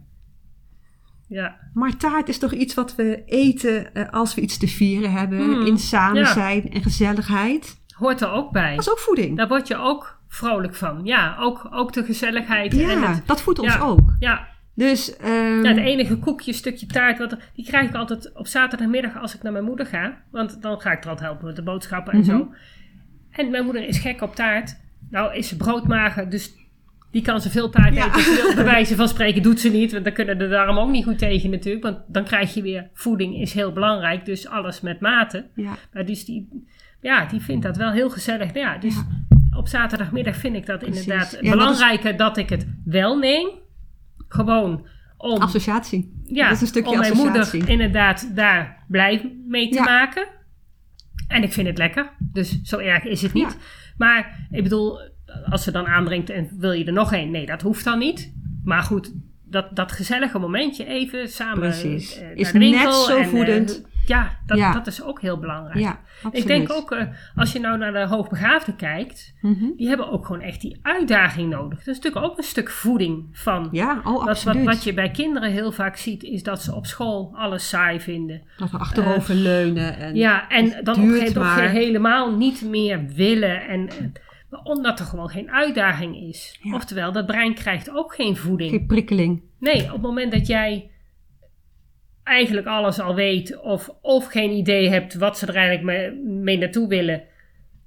A: Ja.
B: Maar taart is toch iets wat we eten eh, als we iets te vieren hebben,
A: Hmm,
B: in samen zijn en gezelligheid.
A: Hoort er ook bij.
B: Dat is ook voeding.
A: Daar word je ook vrolijk van. Ja, ook, ook de gezelligheid. En
B: ja,
A: het,
B: dat voedt ons
A: ja.
B: ook.
A: ja,
B: Dus ehm,
A: Ja, het enige koekje, stukje taart, wat er, die krijg ik altijd op zaterdagmiddag als ik naar mijn moeder ga. Want dan ga ik er altijd helpen met de boodschappen en
B: Mhm.
A: zo. En mijn moeder is gek op taart. Nou is ze broodmager, dus die kan zoveel taart
B: Ja.
A: eten ze wil. Bij wijze van spreken doet ze niet, want dan kunnen de darm ook niet goed tegen natuurlijk. Want dan krijg je weer, voeding is heel belangrijk, dus alles met mate.
B: ja,
A: Maar dus die, ja, die vindt dat wel heel gezellig. Nou Ja, dus
B: Ja.
A: op zaterdagmiddag vind ik dat
B: Precies.
A: inderdaad
B: Ja, dat is-
A: belangrijker dat ik het wel neem. Gewoon om
B: associatie.
A: ja,
B: dat is een stukje
A: om mijn
B: associatie.
A: moeder inderdaad daar blij mee te maken. En ik vind het lekker, dus zo erg is het niet. Maar ik bedoel, als ze dan aandringt en wil je er nog een? Nee, dat hoeft dan niet. Maar goed, dat, dat gezellige momentje even samen
B: Precies.
A: naar
B: Is net zo
A: en, eh,
B: voedend.
A: ja, dat,
B: Ja.
A: dat is ook heel belangrijk.
B: Ja.
A: Ik denk ook, eh, als je nou naar de hoogbegaafden kijkt,
B: Mhm.
A: die hebben ook gewoon echt die uitdaging nodig. Dat is natuurlijk ook een stuk voeding van
B: Ja, oh,
A: wat, wat, wat je bij kinderen heel vaak ziet, is dat ze op school alles saai vinden.
B: Dat we achterover leunen. En,
A: Ja, en dan op een gegeven moment helemaal niet meer willen. En, omdat er gewoon geen uitdaging is.
B: Ja.
A: Oftewel, dat brein krijgt ook geen voeding.
B: Geen prikkeling.
A: Nee, op het moment dat jij eigenlijk alles al weet of, of geen idee hebt wat ze er eigenlijk mee, mee naartoe willen,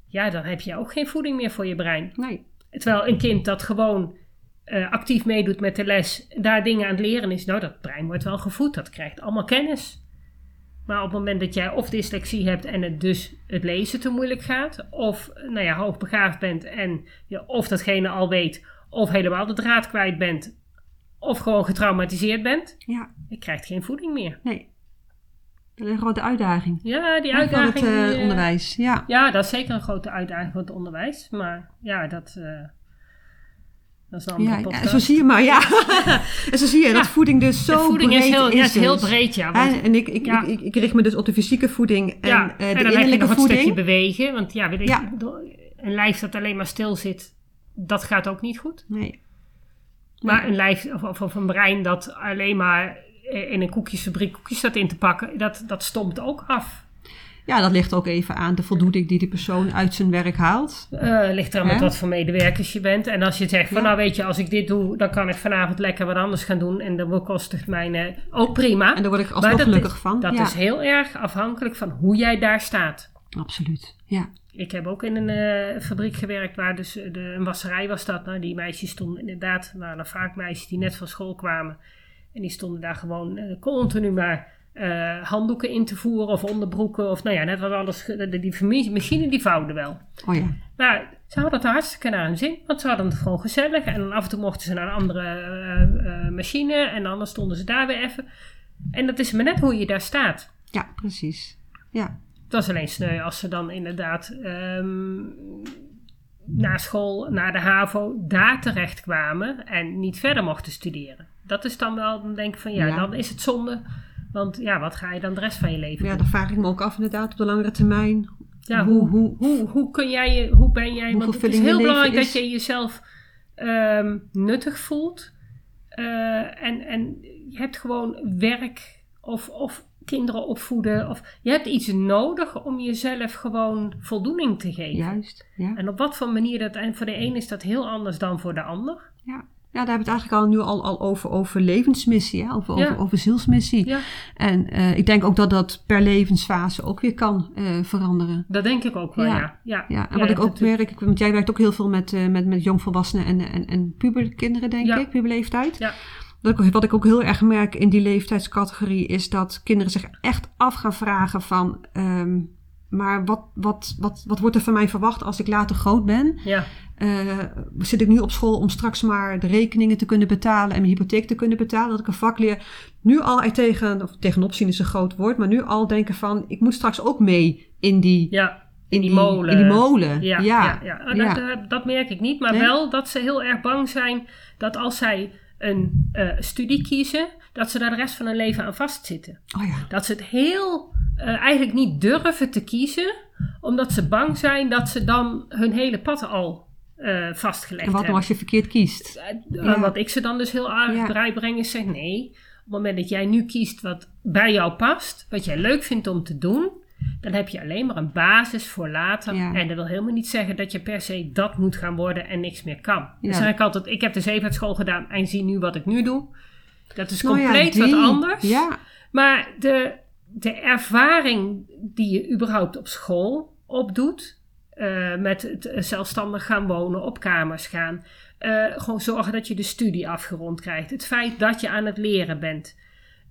A: ja, dan heb je ook geen voeding meer voor je brein.
B: Nee.
A: Terwijl een kind dat gewoon eh, actief meedoet met de les, daar dingen aan het leren is, nou, dat brein wordt wel gevoed, dat krijgt allemaal kennis. Maar op het moment dat jij of dyslexie hebt en het dus het lezen te moeilijk gaat, of nou ja, hoogbegaafd bent en je of datgene al weet, of helemaal de draad kwijt bent, of gewoon getraumatiseerd bent,
B: Ja,
A: je krijgt geen voeding meer.
B: nee. Dat is een grote uitdaging.
A: Ja, die uitdaging.
B: het eh,
A: eh,
B: onderwijs. Ja.
A: Ja, dat is zeker een grote uitdaging voor het onderwijs. Maar ja, dat, eh, dat is een
B: Ja, ja, zo zie je maar, ja. en [LAUGHS] zo zie je
A: Ja.
B: dat voeding dus zo
A: voeding
B: breed
A: is heel, ja, is heel breed, ja.
B: En,
A: Want,
B: en ik, ik, ik, ik, richt me dus op de fysieke voeding en,
A: ja,
B: eh,
A: en dan heb je nog
B: voeding.
A: stukje bewegen. Want ja, weet
B: Ja.
A: een lijf dat alleen maar stil zit, dat gaat ook niet goed.
B: Nee.
A: Maar een lijf of, of, of een brein dat alleen maar eh, in een koekjesfabriek koekjes staat in te pakken, dat, dat stomt ook af.
B: Ja, dat ligt ook even aan de voldoening die die persoon uit zijn werk haalt.
A: Eh ligt eraan met wat voor medewerkers je bent. En als je zegt van
B: Ja.
A: nou weet je, als ik dit doe, dan kan ik vanavond lekker wat anders gaan doen. En dan bekostigt mijn eh, ook prima.
B: En daar word ik alsnog gelukkig
A: is,
B: van.
A: Dat
B: ja,
A: is heel erg afhankelijk van hoe jij daar staat.
B: absoluut. Ja.
A: Ik heb ook in een eh, fabriek gewerkt waar dus de, een wasserij was dat. Nou, die meisjes stonden inderdaad, er waren er vaak meisjes die net van school kwamen. En die stonden daar gewoon continu maar eh, handdoeken in te voeren of onderbroeken. Of nou ja, net wat alles. Die machine die vouwde wel.
B: Oh ja.
A: Maar ze hadden het hartstikke naar hun zin, want ze hadden het gewoon gezellig. En dan af en toe mochten ze naar een andere eh, machine en dan stonden ze daar weer even. En dat is maar net hoe je daar staat.
B: Ja, precies. Ja.
A: Het was alleen sneu als ze dan inderdaad ehm, na school, naar de HAVO, daar terecht kwamen en niet verder mochten studeren. Dat is dan wel, dan denk ik van ja,
B: Ja.
A: dan is het zonde. Want ja, wat ga je dan de rest van je leven
B: Ja, dan vraag ik me ook af inderdaad op de langere termijn.
A: Ja,
B: hoe,
A: hoe,
B: hoe,
A: hoe, kun jij je, hoe ben jij, want het is heel belangrijk
B: is.
A: dat je jezelf ehm, nuttig voelt. Eh, en, en je hebt gewoon werk of, of kinderen opvoeden. Of je hebt iets nodig om jezelf gewoon voldoening te geven.
B: Juist, ja.
A: En op wat voor manier dat, en voor de een is dat heel anders dan voor de ander.
B: ja. Ja, daar hebben we het eigenlijk al nu al, al over, over levensmissie, hè? Over,
A: Ja.
B: over, over zielsmissie.
A: Ja,
B: En eh, ik denk ook dat dat per levensfase ook weer kan eh, veranderen.
A: dat denk ik ook wel,
B: Ja.
A: ja. Ja,
B: en wat ik ook
A: natuurlijk-
B: merk, ik- want jij werkt ook heel veel met, eh, met, met jongvolwassenen en, en, en puberkinderen, denk ik, puberleeftijd.
A: Ja.
B: Dat ik, wat ik ook heel erg merk in die leeftijdscategorie is dat kinderen zich echt af gaan vragen van, ehm, maar wat, wat, wat, wat wordt er van mij verwacht als ik later groot ben?
A: Ja,
B: Eh, zit ik nu op school om straks maar de rekeningen te kunnen betalen en mijn hypotheek te kunnen betalen? Dat ik een vak leer. Nu al er tegen, of tegenop zien is een groot woord, maar nu al denken van, ik moet straks ook mee in die,
A: ja.
B: in
A: die molen.
B: In die molen.
A: Ja, ja. ja. Oh,
B: Ja.
A: Dat, dat, dat merk ik niet. Maar
B: Nee?
A: wel dat ze heel erg bang zijn dat als zij een eh, studie kiezen, dat ze daar de rest van hun leven aan vastzitten.
B: Oh ja.
A: Dat ze het heel eh, eigenlijk niet durven te kiezen, omdat ze bang zijn dat ze dan hun hele pad al eh, vastgelegd
B: En wat
A: hebben.
B: als je verkeerd kiest?
A: Eh,
B: Ja.
A: Wat ik ze dan dus heel erg
B: Ja.
A: bijbreng is zeg nee. Op het moment dat jij nu kiest wat bij jou past, wat jij leuk vindt om te doen, dan heb je alleen maar een basis voor later.
B: Ja.
A: En dat wil helemaal niet zeggen dat je per se dat moet gaan worden en niks meer kan. Dan zeg ik altijd, ik heb de zeevaartschool gedaan en zie nu wat ik nu doe. Dat is
B: Nou
A: compleet wat anders.
B: Ja,
A: Maar de, de ervaring die je überhaupt op school opdoet, eh, met het zelfstandig gaan wonen, op kamers gaan, eh, gewoon zorgen dat je de studie afgerond krijgt, het feit dat je aan het leren bent.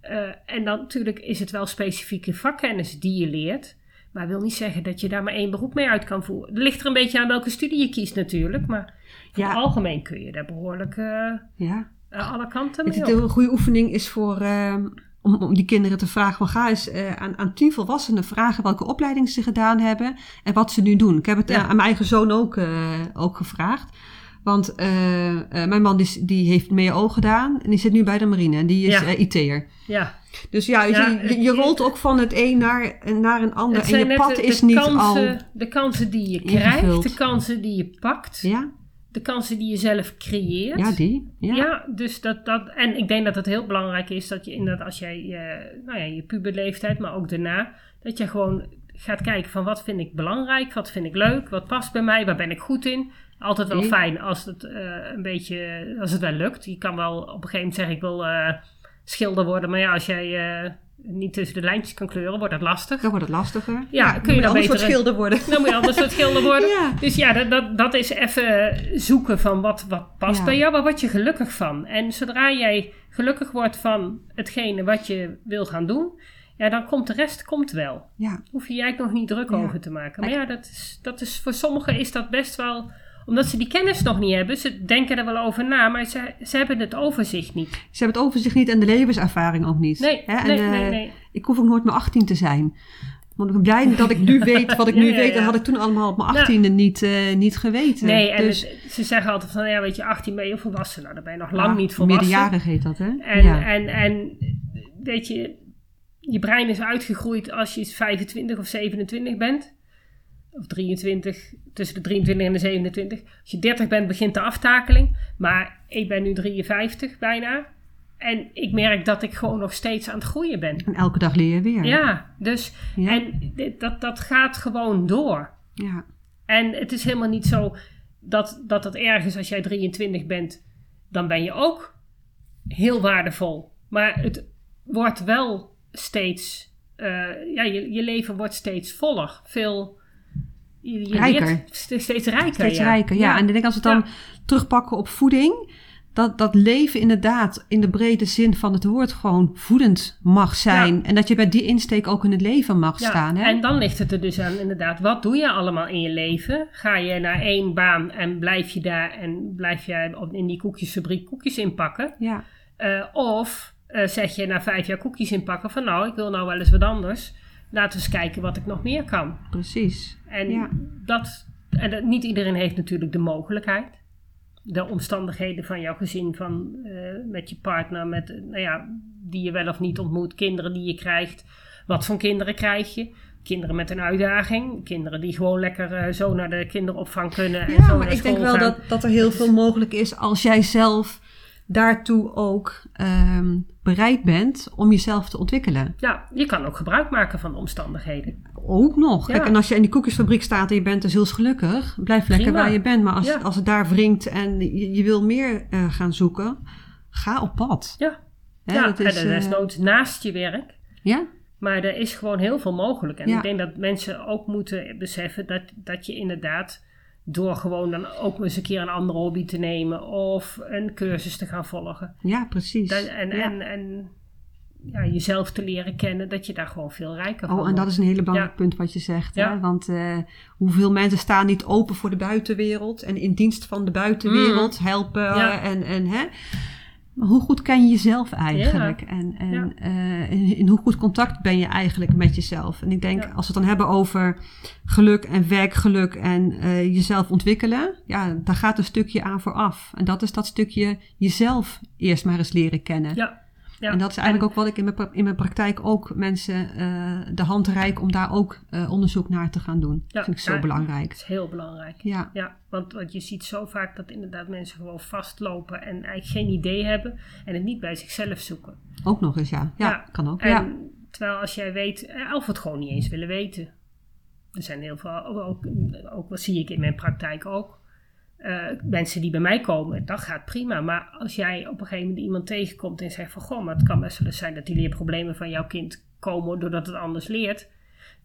A: Eh, en dan natuurlijk is het wel specifieke vakkennis die je leert. Maar wil niet zeggen dat je daar maar één beroep mee uit kan voeren. Het ligt er een beetje aan welke studie je kiest natuurlijk. Maar
B: Ja.
A: het algemeen kun je daar behoorlijk eh,
B: ja.
A: alle kanten
B: Het
A: mee
B: is
A: op.
B: een goede oefening is voor, ehm, om, om die kinderen te vragen. Van, ga eens eh, aan, aan tien volwassenen vragen welke opleiding ze gedaan hebben en wat ze nu doen. Ik heb het eh,
A: Ja.
B: aan mijn eigen zoon ook, eh, ook gevraagd. Want mijn man die, die heeft MEO gedaan en die zit nu bij de marine en die is
A: Ja.
B: IT'er.
A: Ja.
B: Dus ja,
A: Ja,
B: je, je, rolt ook van het een naar, naar een ander. En je pad
A: de,
B: is
A: de
B: niet
A: kansen,
B: al...
A: de kansen die je
B: ingevuld.
A: krijgt, de kansen die je pakt,
B: Ja,
A: de kansen die je zelf creëert.
B: ja die. Ja.
A: Ja, dus dat, dat, en ik denk dat het heel belangrijk is dat je inderdaad als jij je, nou ja, je puberleeftijd, maar ook daarna, dat je gewoon gaat kijken van wat vind ik belangrijk, wat vind ik leuk, wat past bij mij, waar ben ik goed in. Altijd wel fijn als het eh, een beetje, als het wel lukt. Je kan wel op een gegeven moment zeggen ik wil eh, schilder worden, maar ja, als jij eh, niet tussen de lijntjes kan kleuren, wordt dat lastig.
B: Dan wordt het lastiger.
A: Ja, kun je
B: moet
A: dan
B: anders
A: beter-
B: wat schilder worden.
A: Dan moet je anders soort [LAUGHS] schilder worden.
B: Ja.
A: Dus ja, dat, dat, dat is even zoeken van wat, wat past
B: Ja.
A: bij jou, waar word je gelukkig van. En zodra jij gelukkig wordt van hetgene wat je wil gaan doen, ja, dan komt de rest komt wel.
B: Ja.
A: Hoef je je eigenlijk nog niet druk
B: Ja.
A: over te maken. Maar ja, dat is, dat is, voor sommigen is dat best wel, omdat ze die kennis nog niet hebben. Ze denken er wel over na, maar ze, ze hebben het overzicht niet.
B: Ze hebben het overzicht niet en de levenservaring ook niet.
A: Nee,
B: Hè? En,
A: nee,
B: eh,
A: nee, nee.
B: Ik hoef ook nooit meer 18 te zijn. Want ik ben blij dat ik nu [LAUGHS] weet wat ik
A: Ja,
B: nu
A: ja,
B: weet. Dat had ik toen allemaal op mijn
A: Ja.
B: 18e niet, eh, niet geweten.
A: Nee, en
B: dus,
A: het- ze zeggen altijd van, ja, weet je, 18 ben je volwassen. Nou, dan ben je nog lang niet volwassen.
B: Meerderjarig heet dat, hè?
A: En, en, en weet je, je brein is uitgegroeid als je 25 of 27 bent. Of 23, tussen de 23 en de 27. Als je 30 bent, begint de aftakeling. Maar ik ben nu 53 bijna. En ik merk dat ik gewoon nog steeds aan het groeien ben.
B: En elke dag leer je weer.
A: Ja, dus
B: Ja.
A: en dat, dat gaat gewoon door.
B: Ja.
A: En het is helemaal niet zo dat, dat het erg is als jij 23 bent, dan ben je ook heel waardevol. Maar het wordt wel steeds, eh, ja, je, je leven wordt steeds voller. Veel, je,
B: Rijker.
A: steeds, rijker.
B: Steeds
A: ja.
B: rijker, ja. En ik denk als we het dan terugpakken op voeding... Dat, dat leven inderdaad in de brede zin van het woord gewoon voedend mag zijn. En dat je bij die insteek ook in het leven mag
A: Ja,
B: staan. Hè?
A: En dan ligt het er dus aan, inderdaad, wat doe je allemaal in je leven? Ga je naar één baan en blijf je daar en blijf je op- in die koekjesfabriek koekjes inpakken?
B: Ja,
A: Eh, of eh, zeg je na vijf jaar koekjes inpakken van nou, ik wil nou wel eens wat anders. Laten we eens kijken wat ik nog meer kan.
B: precies.
A: En,
B: Ja.
A: dat, en dat, niet iedereen heeft natuurlijk de mogelijkheid. de omstandigheden van jouw gezin, van, eh, met je partner, met, eh, nou ja, die je wel of niet ontmoet, kinderen die je krijgt. Wat voor kinderen krijg je? Kinderen met een uitdaging, kinderen die gewoon lekker eh, zo naar de kinderopvang kunnen. En
B: Ja,
A: zo
B: maar ik denk wel
A: gaan.
B: dat, dat er heel veel mogelijk is als jij zelf daartoe ook ehm, bereid bent om jezelf te ontwikkelen.
A: Ja, je kan ook gebruik maken van de omstandigheden.
B: Ook nog.
A: Ja.
B: Kijk, en als je in die koekjesfabriek staat en je bent dus heel gelukkig, blijf lekker
A: Prima.
B: waar je bent. Maar als,
A: Ja.
B: als het daar wringt en je, je wil meer eh, gaan zoeken, ga op pad.
A: Ja,
B: Hè,
A: ja
B: dat is,
A: en
B: eh,
A: desnoods naast je werk.
B: ja?
A: Maar er is gewoon heel veel mogelijk. En
B: Ja.
A: ik denk dat mensen ook moeten beseffen dat, dat je inderdaad door gewoon dan ook eens een keer een andere hobby te nemen of een cursus te gaan volgen.
B: ja, precies.
A: Dat, en
B: Ja.
A: en, en ja, jezelf te leren kennen, dat je daar gewoon veel rijker van
B: Oh, en dat is een hele belangrijk
A: Ja.
B: punt wat je zegt.
A: Ja.
B: Hè? Want eh, hoeveel mensen staan niet open voor de buitenwereld en in dienst van de buitenwereld helpen
A: Mm. Ja.
B: en, en hè? Maar hoe goed ken je jezelf eigenlijk? En, en
A: Ja.
B: eh, in, in hoe goed contact ben je eigenlijk met jezelf? En ik denk,
A: Ja.
B: als we het dan hebben over geluk en werkgeluk en eh, jezelf ontwikkelen, ja, daar gaat een stukje aan vooraf. En dat is dat stukje jezelf eerst maar eens leren kennen.
A: Ja. Ja.
B: En dat is eigenlijk ook wat ik in mijn, in mijn praktijk ook mensen eh, de hand reik om daar ook eh, onderzoek naar te gaan doen.
A: Ja,
B: Dat vind ik zo
A: ja.
B: belangrijk.
A: Dat is heel belangrijk.
B: Ja,
A: Ja, want, want je ziet zo vaak dat inderdaad mensen gewoon vastlopen en eigenlijk geen idee hebben en het niet bij zichzelf zoeken.
B: ook nog eens, ja. Ja, kan ook.
A: En terwijl als jij weet, eh, of het gewoon niet eens willen weten. Er zijn heel veel, ook, ook, ook wat zie ik in mijn praktijk ook. Eh, mensen die bij mij komen, dat gaat prima. Maar als jij op een gegeven moment iemand tegenkomt en zegt van... Goh, maar het kan best wel eens zijn dat die leerproblemen van jouw kind komen doordat het anders leert. Dan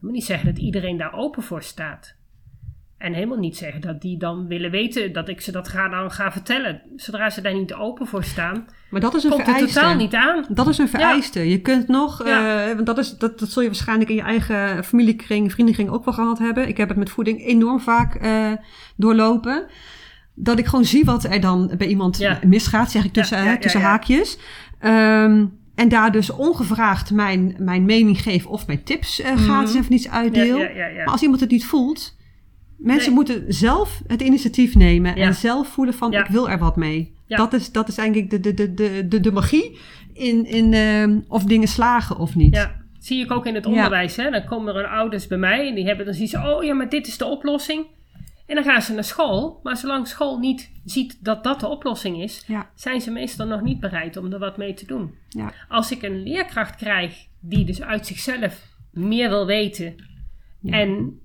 A: moet je niet zeggen dat iedereen daar open voor staat. En helemaal niet zeggen dat die dan willen weten dat ik ze dat ga, dan ga vertellen. Zodra ze daar niet open voor staan,
B: Maar dat is een
A: komt het
B: vereiste.
A: totaal niet aan.
B: Dat is een vereiste. Je kunt nog,
A: Ja.
B: eh, want dat, is, dat, dat zul je waarschijnlijk in je eigen familiekring, vriendenkring ook wel gehad hebben. Ik heb het met voeding enorm vaak eh, doorlopen. Dat ik gewoon zie wat er dan bij iemand
A: Ja.
B: misgaat, zeg ik tussen,
A: ja,
B: tussen haakjes. Ehm, en daar dus ongevraagd mijn, mijn mening geef of mijn tips eh, gratis
A: Mhm.
B: en voor niets
A: Ja,
B: uitdeel. Maar als iemand het niet voelt, mensen
A: Nee.
B: moeten zelf het initiatief nemen en zelf voelen van ik wil er wat mee. Dat, is, dat is eigenlijk de, de, de, de, de, de magie in, in ehm, of dingen slagen of niet.
A: Ja, zie ik ook in het
B: Ja.
A: onderwijs. Hè? Dan komen er ouders bij mij en die hebben dan zoiets oh ja, maar dit is de oplossing. En dan gaan ze naar school, maar zolang school niet ziet dat dat de oplossing is,
B: Ja.
A: zijn ze meestal nog niet bereid om er wat mee te doen.
B: Ja.
A: Als ik een leerkracht krijg die dus uit zichzelf meer wil weten
B: Ja.
A: en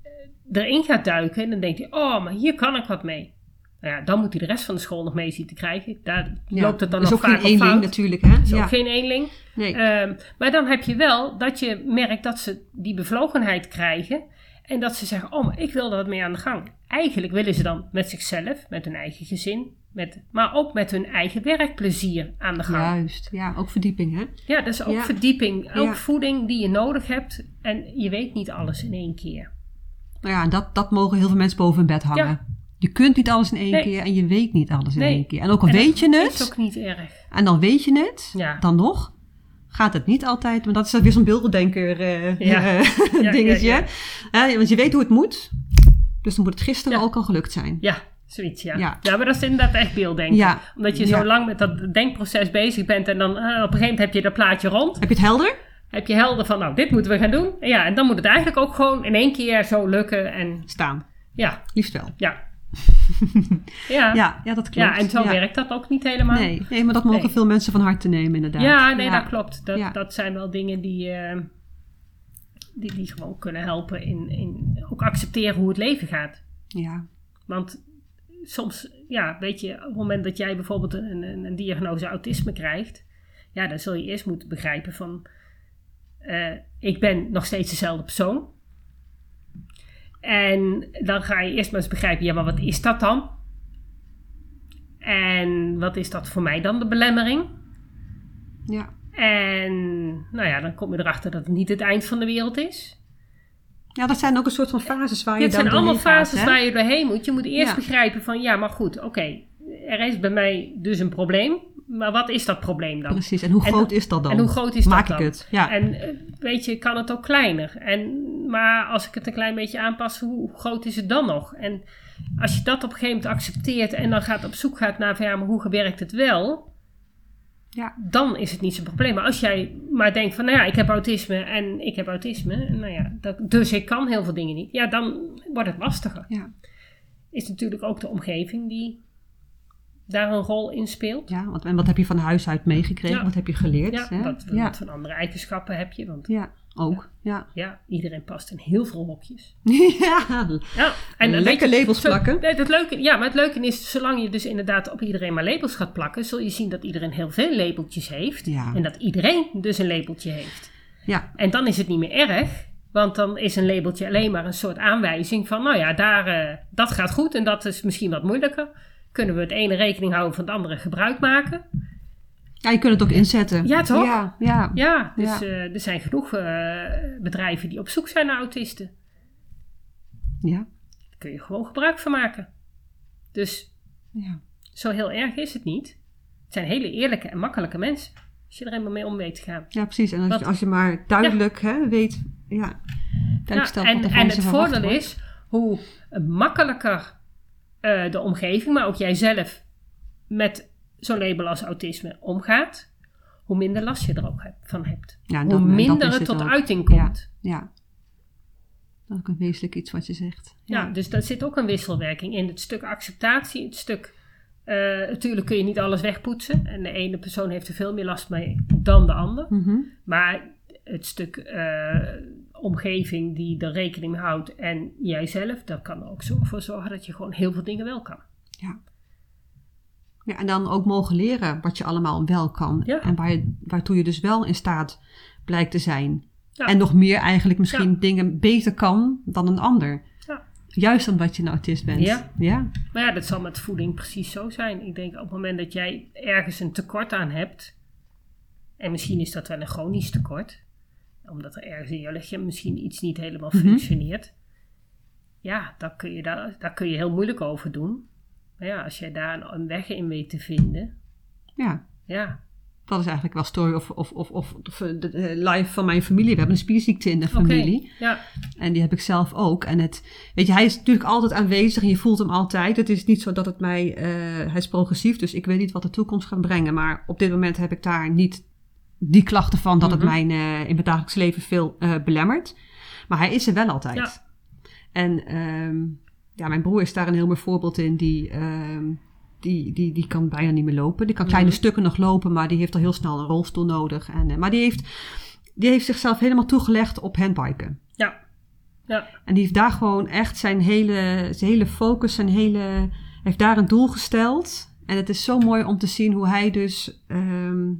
A: eh, erin gaat duiken, dan denkt hij, oh, maar hier kan ik wat mee. Nou ja, dan moet hij de rest van de school nog mee zien te krijgen. Daar loopt het dan
B: is
A: nog
B: ook geen
A: vaak op
B: eenling
A: fout.
B: natuurlijk, hè?
A: is
B: ja.
A: ook geen eenling.
B: nee.
A: Ehm, maar dan heb je wel dat je merkt dat ze die bevlogenheid krijgen. En dat ze zeggen, oh, maar ik wil er mee aan de gang. Eigenlijk willen ze dan met zichzelf, met hun eigen gezin, met, maar ook met hun eigen werkplezier aan de gang. Ja,
B: Juist. Ja, ook verdieping, hè?
A: dat is ook
B: Ja.
A: verdieping. Ook
B: Ja.
A: voeding die je nodig hebt. En je weet niet alles in één keer.
B: Nou ja, en dat, dat mogen heel veel mensen boven hun bed hangen.
A: Ja.
B: Je kunt niet alles in één
A: Nee.
B: keer en je weet niet alles in één keer. En ook al
A: En
B: weet je
A: Dat is
B: het,
A: ook niet erg.
B: en dan weet je het,
A: Ja.
B: dan nog gaat het niet altijd. Maar dat is weer zo'n beeldendenker eh,
A: Ja. [LAUGHS] Ja,
B: dingetje.
A: ja,
B: want je weet hoe het moet, dus dan moet het gisteren
A: Ja.
B: ook al gelukt zijn.
A: Ja, zoiets, ja.
B: Ja.
A: ja. maar dat is inderdaad echt beelddenken.
B: Ja.
A: Omdat je zo lang met dat denkproces bezig bent en dan eh, op een gegeven moment heb je dat plaatje rond.
B: Heb je het helder?
A: heb je helder van, nou, dit moeten we gaan doen. En ja, en dan moet het eigenlijk ook gewoon in één keer zo lukken. En
B: Staan.
A: ja,
B: Liefst wel.
A: ja. [LAUGHS] ja.
B: Ja, ja dat klopt.
A: Ja, en zo werkt dat ook niet helemaal.
B: Nee, nee, maar dat mogen
A: Nee.
B: veel mensen van harte nemen inderdaad.
A: Ja, nee, dat klopt. Dat, dat zijn wel dingen die, eh, die, die gewoon kunnen helpen in, in ook accepteren hoe het leven gaat.
B: Ja,
A: Want soms, ja, weet je, op het moment dat jij bijvoorbeeld een, een, een diagnose autisme krijgt, ja, dan zul je eerst moeten begrijpen van, eh, ik ben nog steeds dezelfde persoon. En dan ga je eerst maar eens begrijpen, ja, maar wat is dat dan? En wat is dat voor mij dan, de belemmering?
B: ja.
A: En nou ja, dan kom je erachter dat het niet het eind van de wereld is.
B: Ja, dat zijn ook een soort van fases waar je
A: Dit
B: dan
A: zijn allemaal
B: gaat,
A: fases waar je doorheen moet. Je moet eerst
B: Ja.
A: begrijpen van, ja, maar goed, oké, er is bij mij dus een probleem. Maar wat is dat probleem dan?
B: Precies, en hoe
A: En-
B: groot is dat dan?
A: En hoe groot is
B: Maak
A: dat
B: ik
A: dan?
B: het? Ja.
A: En eh, weet je, kan het ook kleiner. En, maar als ik het een klein beetje aanpas, hoe groot is het dan nog? En als je dat op een gegeven moment accepteert en dan gaat op zoek gaat naar van ja, maar hoe werkt het wel?
B: Ja.
A: Dan is het niet zo'n probleem. Maar als jij maar denkt van nou ja, ik heb autisme en ik heb autisme, nou ja, dat, dus ik kan heel veel dingen niet. Ja, dan wordt het lastiger.
B: Ja.
A: Is natuurlijk ook de omgeving die daar een rol in speelt.
B: Ja, want en wat heb je van huis uit meegekregen?
A: Ja.
B: Wat heb je geleerd?
A: Ja,
B: hè?
A: wat,
B: ja.
A: wat voor andere eigenschappen heb je? Want
B: ja, ook. Ja.
A: ja, iedereen past in heel veel hokjes. [LAUGHS]
B: ja.
A: Ja, en
B: Lekker
A: je-
B: labels
A: zo-
B: plakken.
A: Nee, dat leuke, ja, maar het leuke is, zolang je dus inderdaad op iedereen maar labels gaat plakken, zul je zien dat iedereen heel veel labeltjes heeft.
B: Ja.
A: En dat iedereen dus een labeltje heeft.
B: Ja.
A: En dan is het niet meer erg, want dan is een labeltje alleen maar een soort aanwijzing van, nou ja, daar, eh, dat gaat goed en dat is misschien wat moeilijker. Kunnen we het ene rekening houden van het andere gebruik maken?
B: Ja, je kunt het ook inzetten.
A: Ja, toch?
B: Ja, ja.
A: Ja, dus
B: Ja.
A: eh, er zijn genoeg eh, bedrijven die op zoek zijn naar autisten.
B: ja.
A: Daar kun je gewoon gebruik van maken. Dus
B: ja.
A: zo heel erg is het niet. Het zijn hele eerlijke en makkelijke mensen. Als je er helemaal mee om weet te gaan.
B: Ja, precies. En als, je, als je maar duidelijk hè, weet, ja,
A: en, en het voordeel is hoe makkelijker eh, de omgeving, maar ook jijzelf met zo'n label als autisme omgaat, hoe minder last je er ook heb- van hebt.
B: Ja,
A: hoe
B: dat
A: minder het tot
B: ook.
A: uiting komt.
B: Ja. Dat is ook een wezenlijk iets wat je zegt.
A: Ja, dus daar zit ook een wisselwerking in. Het stuk acceptatie, het stuk... eh, natuurlijk kun je niet alles wegpoetsen. En de ene persoon heeft er veel meer last mee dan de ander.
B: Mhm.
A: Maar het stuk eh, omgeving die er rekening mee houdt en jijzelf... dat kan er ook zo voor zorgen dat je gewoon heel veel dingen wel kan.
B: Ja, en dan ook mogen leren wat je allemaal wel kan.
A: Ja.
B: En waar je, waartoe je dus wel in staat blijkt te zijn.
A: Ja.
B: En nog meer eigenlijk misschien
A: Ja.
B: dingen beter kan dan een ander.
A: Ja.
B: Juist omdat je een autist bent.
A: Ja.
B: ja.
A: Maar ja, dat zal met voeding precies zo zijn. Ik denk op het moment dat jij ergens een tekort aan hebt... en misschien is dat wel een chronisch tekort... omdat er ergens in je lichaam misschien iets niet helemaal
B: Mhm.
A: functioneert... ja, daar kun, je daar, daar kun je heel moeilijk over doen. Maar ja, als jij daar een, weg in weet te vinden...
B: ja.
A: ja,
B: Dat is eigenlijk wel story of, of, of, of, de, life van mijn familie. We hebben een spierziekte in de familie.
A: Ja,
B: En die heb ik zelf ook. En het, weet je, hij is natuurlijk altijd aanwezig en je voelt hem altijd. Het is niet zo dat het mij, eh, hij is progressief, dus ik weet niet wat de toekomst gaat brengen. Maar op dit moment heb ik daar niet die klachten van dat
A: Mhm.
B: het mijn, eh, in mijn dagelijks leven veel eh, belemmert. Maar hij is er wel altijd.
A: Ja.
B: En ehm, ja, mijn broer is daar een heel mooi voorbeeld in. Die, ehm, die, die, die kan bijna niet meer lopen. Die kan kleine
A: Mhm.
B: stukken nog lopen, maar die heeft al heel snel een rolstoel nodig. En, eh, maar die heeft, die heeft zichzelf helemaal toegelegd op handbiken.
A: ja, ja,
B: En die heeft daar gewoon echt zijn hele, zijn hele focus, zijn hele, heeft daar een doel gesteld. En het is zo mooi om te zien hoe hij dus ehm,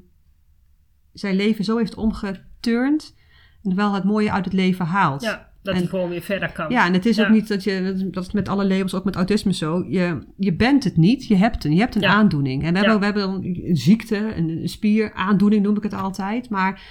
B: zijn leven zo heeft omgeturnd. En wel het mooie uit het leven haalt.
A: ja. Dat
B: En-
A: hij gewoon weer verder kan.
B: Ja, en het is
A: Ja.
B: ook niet dat je, dat is met alle labels, ook met autisme zo. Je, je bent het niet, je hebt een, je hebt een
A: Ja.
B: aandoening. En we hebben, we hebben dan een ziekte, een, een spieraandoening noem ik het altijd. Maar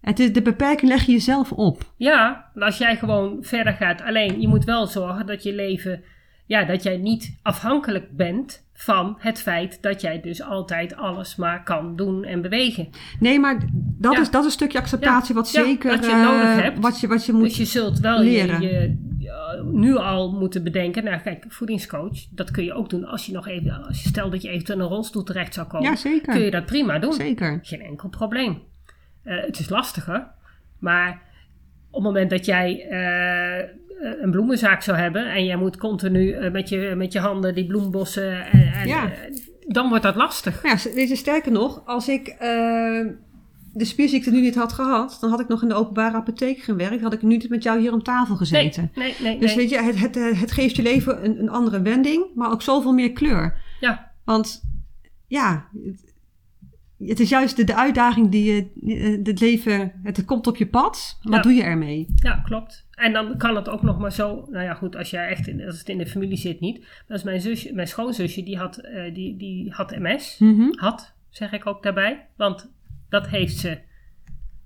B: het is, de beperking leg je jezelf op.
A: Ja, als jij gewoon verder gaat. Alleen, je moet wel zorgen dat je leven... Ja, dat jij niet afhankelijk bent van het feit dat jij dus altijd alles maar kan doen en bewegen.
B: Nee, maar dat,
A: Ja.
B: is, dat is een stukje acceptatie
A: Ja.
B: wat zeker
A: wat je
B: eh,
A: nodig hebt.
B: Wat je, wat je moet.
A: dus je zult wel
B: leren.
A: je, ja, nu al moeten bedenken. Nou, kijk, voedingscoach, dat kun je ook doen als je nog even... Als je stel dat je eventueel in een rolstoel terecht zou komen.
B: ja, zeker.
A: kun je dat prima doen.
B: Zeker.
A: Geen enkel probleem. Eh, het is lastiger, maar op het moment dat jij eh, een bloemenzaak zou hebben en jij moet continu eh, met, je, met je handen die bloembossen en, en,
B: Ja.
A: eh, dan wordt dat lastig.
B: Ja, weet je, sterker nog, als ik eh, de spierziekte nu niet had gehad, dan had ik nog in de openbare apotheek gewerkt, had ik nu niet met jou hier om tafel gezeten.
A: nee, nee.
B: Dus
A: nee.
B: weet je, het, het, eh, het geeft je leven een, een andere wending, maar ook zoveel meer kleur.
A: Ja,
B: Want ja, het, het is juist de, de uitdaging die je, eh, het leven, het komt op je pad. Wat
A: Ja.
B: doe je ermee?
A: ja, klopt. En dan kan het ook nog maar zo, nou ja goed, als jij echt in, als het in de familie zit niet. Maar als mijn zusje, mijn schoonzusje, die had, eh, die, die had MS.
B: Mhm.
A: Had, zeg ik ook daarbij. Want dat heeft ze.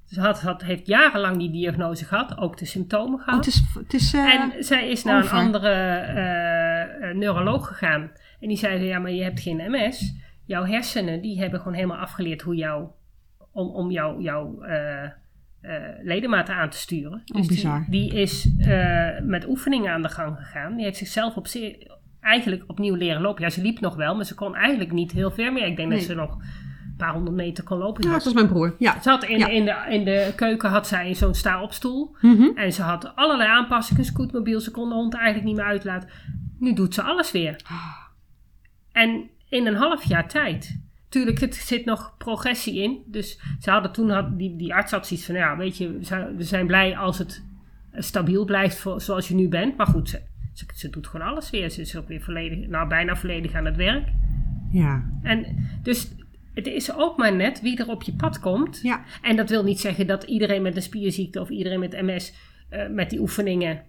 A: Ze had, had, heeft jarenlang die diagnose gehad, ook de symptomen
B: Oh,
A: gehad.
B: het is, het is eh,
A: en zij is naar
B: over.
A: een andere neuroloog gegaan. En die zei: Ja, maar je hebt geen MS. Jouw hersenen die hebben gewoon helemaal afgeleerd hoe jou, om, om jou, jouw eh, eh, ledematen aan te sturen.
B: Oh, bizar.
A: Die, die is eh, met oefeningen aan de gang gegaan. Die heeft zichzelf op zeer, eigenlijk opnieuw leren lopen. Ja, ze liep nog wel, maar ze kon eigenlijk niet heel ver meer. Ik denk
B: Nee.
A: dat ze nog een paar honderd meter kon lopen.
B: Ja, dat was mijn broer. Ja.
A: Ze had in,
B: Ja.
A: in, de, in de keuken had zij zo'n sta-opstoel.
B: Mhm.
A: En ze had allerlei aanpassingen, scootmobiel. Ze kon de hond eigenlijk niet meer uitlaten. Nu doet ze alles weer.
B: Ah.
A: En in een half jaar tijd. Tuurlijk, het zit nog progressie in. Dus ze hadden toen, had, die, die arts had zoiets van, ja, weet je, we zijn, blij als het stabiel blijft voor, zoals je nu bent. Maar goed, ze, ze, ze doet gewoon alles weer. Ze is ook weer volledig, nou bijna volledig aan het werk.
B: Ja.
A: En dus het is ook maar net wie er op je pad komt.
B: Ja.
A: En dat wil niet zeggen dat iedereen met een spierziekte of iedereen met MS eh, met die oefeningen.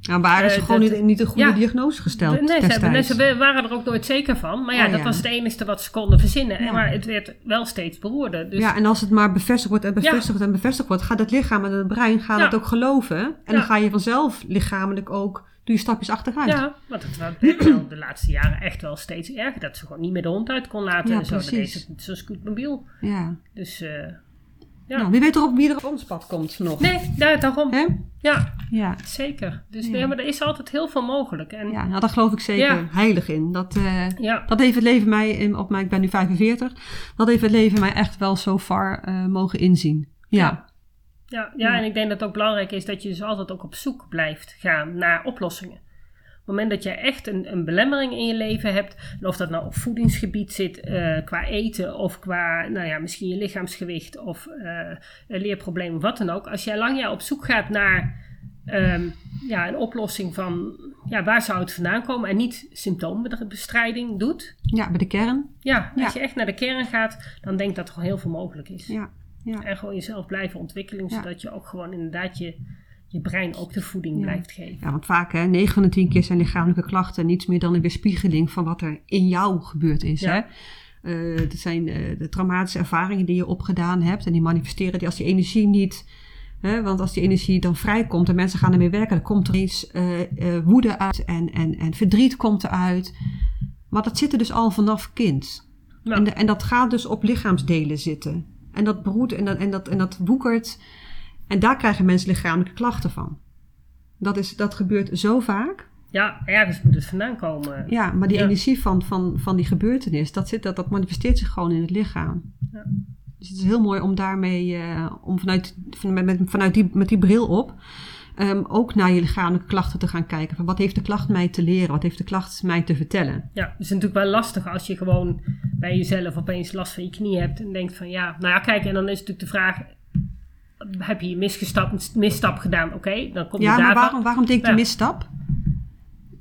B: Nou, waren ze
A: Eh,
B: gewoon
A: dat-
B: niet, niet een goede
A: ja.
B: diagnose gesteld
A: nee, ze, hebben, nee, ze waren er ook nooit zeker van. Maar ja,
B: Oh,
A: dat
B: ja.
A: was het enige wat ze konden verzinnen.
B: Ja.
A: Maar het werd wel steeds beroerder. Dus
B: Ja, en als het maar bevestigd wordt en bevestigd wordt en bevestigd wordt, gaat het lichaam en het brein het ook geloven. En dan ga je vanzelf lichamelijk ook, doe je stapjes achteruit.
A: Ja, want het werd wel de laatste jaren echt wel steeds erger. Dat ze gewoon niet meer de hond uit kon laten
B: Ja,
A: en zo. Dat
B: precies.
A: ze met zo'n scootmobiel.
B: Ja.
A: Dus eh, Ja.
B: Nou, wie weet erop wie er op ons pad komt nog.
A: nee, daar, daarom. Ja,
B: Ja.
A: zeker. Dus
B: Ja.
A: nee, maar er is altijd heel veel mogelijk. En,
B: ja, nou daar geloof ik zeker
A: Ja.
B: heilig in. Dat, eh,
A: ja.
B: dat heeft het leven mij, op mij, ik ben nu 45, dat heeft het leven mij echt wel zo far eh, mogen inzien. Ja.
A: Ja. Ja, ja,
B: Ja.
A: en ik denk dat het ook belangrijk is dat je dus altijd ook op zoek blijft gaan naar oplossingen. Op het moment dat je echt een, een belemmering in je leven hebt, en of dat nou op voedingsgebied zit, eh, qua eten of qua, nou ja, misschien je lichaamsgewicht of eh, een leerprobleem of wat dan ook. Als jij lang jaar op zoek gaat naar ehm, ja, een oplossing van, ja, waar zou het vandaan komen en niet symptoombestrijding doet.
B: ja, bij de kern.
A: Ja, als
B: Ja.
A: je echt naar de kern gaat, dan denk dat er gewoon heel veel mogelijk is.
B: Ja. Ja.
A: En gewoon jezelf blijven ontwikkelen, zodat je ook gewoon inderdaad je, je brein ook de voeding blijft geven.
B: Ja, want vaak, hè, 9 van de 10 keer zijn lichamelijke klachten niets meer dan een weerspiegeling van wat er in jou gebeurd is. Hè? Eh, dat zijn eh, de traumatische ervaringen die je opgedaan hebt en die manifesteren die als die energie niet. Want als die energie dan vrijkomt en mensen gaan ermee werken, dan komt er iets eh, eh, woede uit en, en, en verdriet komt eruit. Maar dat zit er dus al vanaf kind. En, de- en dat gaat dus op lichaamsdelen zitten. En dat broedt en dat, en dat, en dat woekert. En daar krijgen mensen lichamelijke klachten van. Dat, is, dat gebeurt zo vaak.
A: ja, ergens moet het vandaan komen.
B: Ja, maar die
A: Ja.
B: energie van, van, van die gebeurtenis, dat, zit, dat, dat manifesteert zich gewoon in het lichaam.
A: Ja.
B: Dus het is heel mooi om daarmee, eh, om vanuit, van, met, vanuit die, met die bril op, ehm, ook naar je lichamelijke klachten te gaan kijken. Van wat heeft de klacht mij te leren? Wat heeft de klacht mij te vertellen?
A: Ja, het is natuurlijk wel lastig als je gewoon bij jezelf opeens last van je knie hebt en denkt van ja, nou ja, kijk, en dan is natuurlijk de vraag, heb je een misstap gedaan? Oké, dan kom je
B: Ja, maar waarom, waarom denk je
A: Ja.
B: misstap?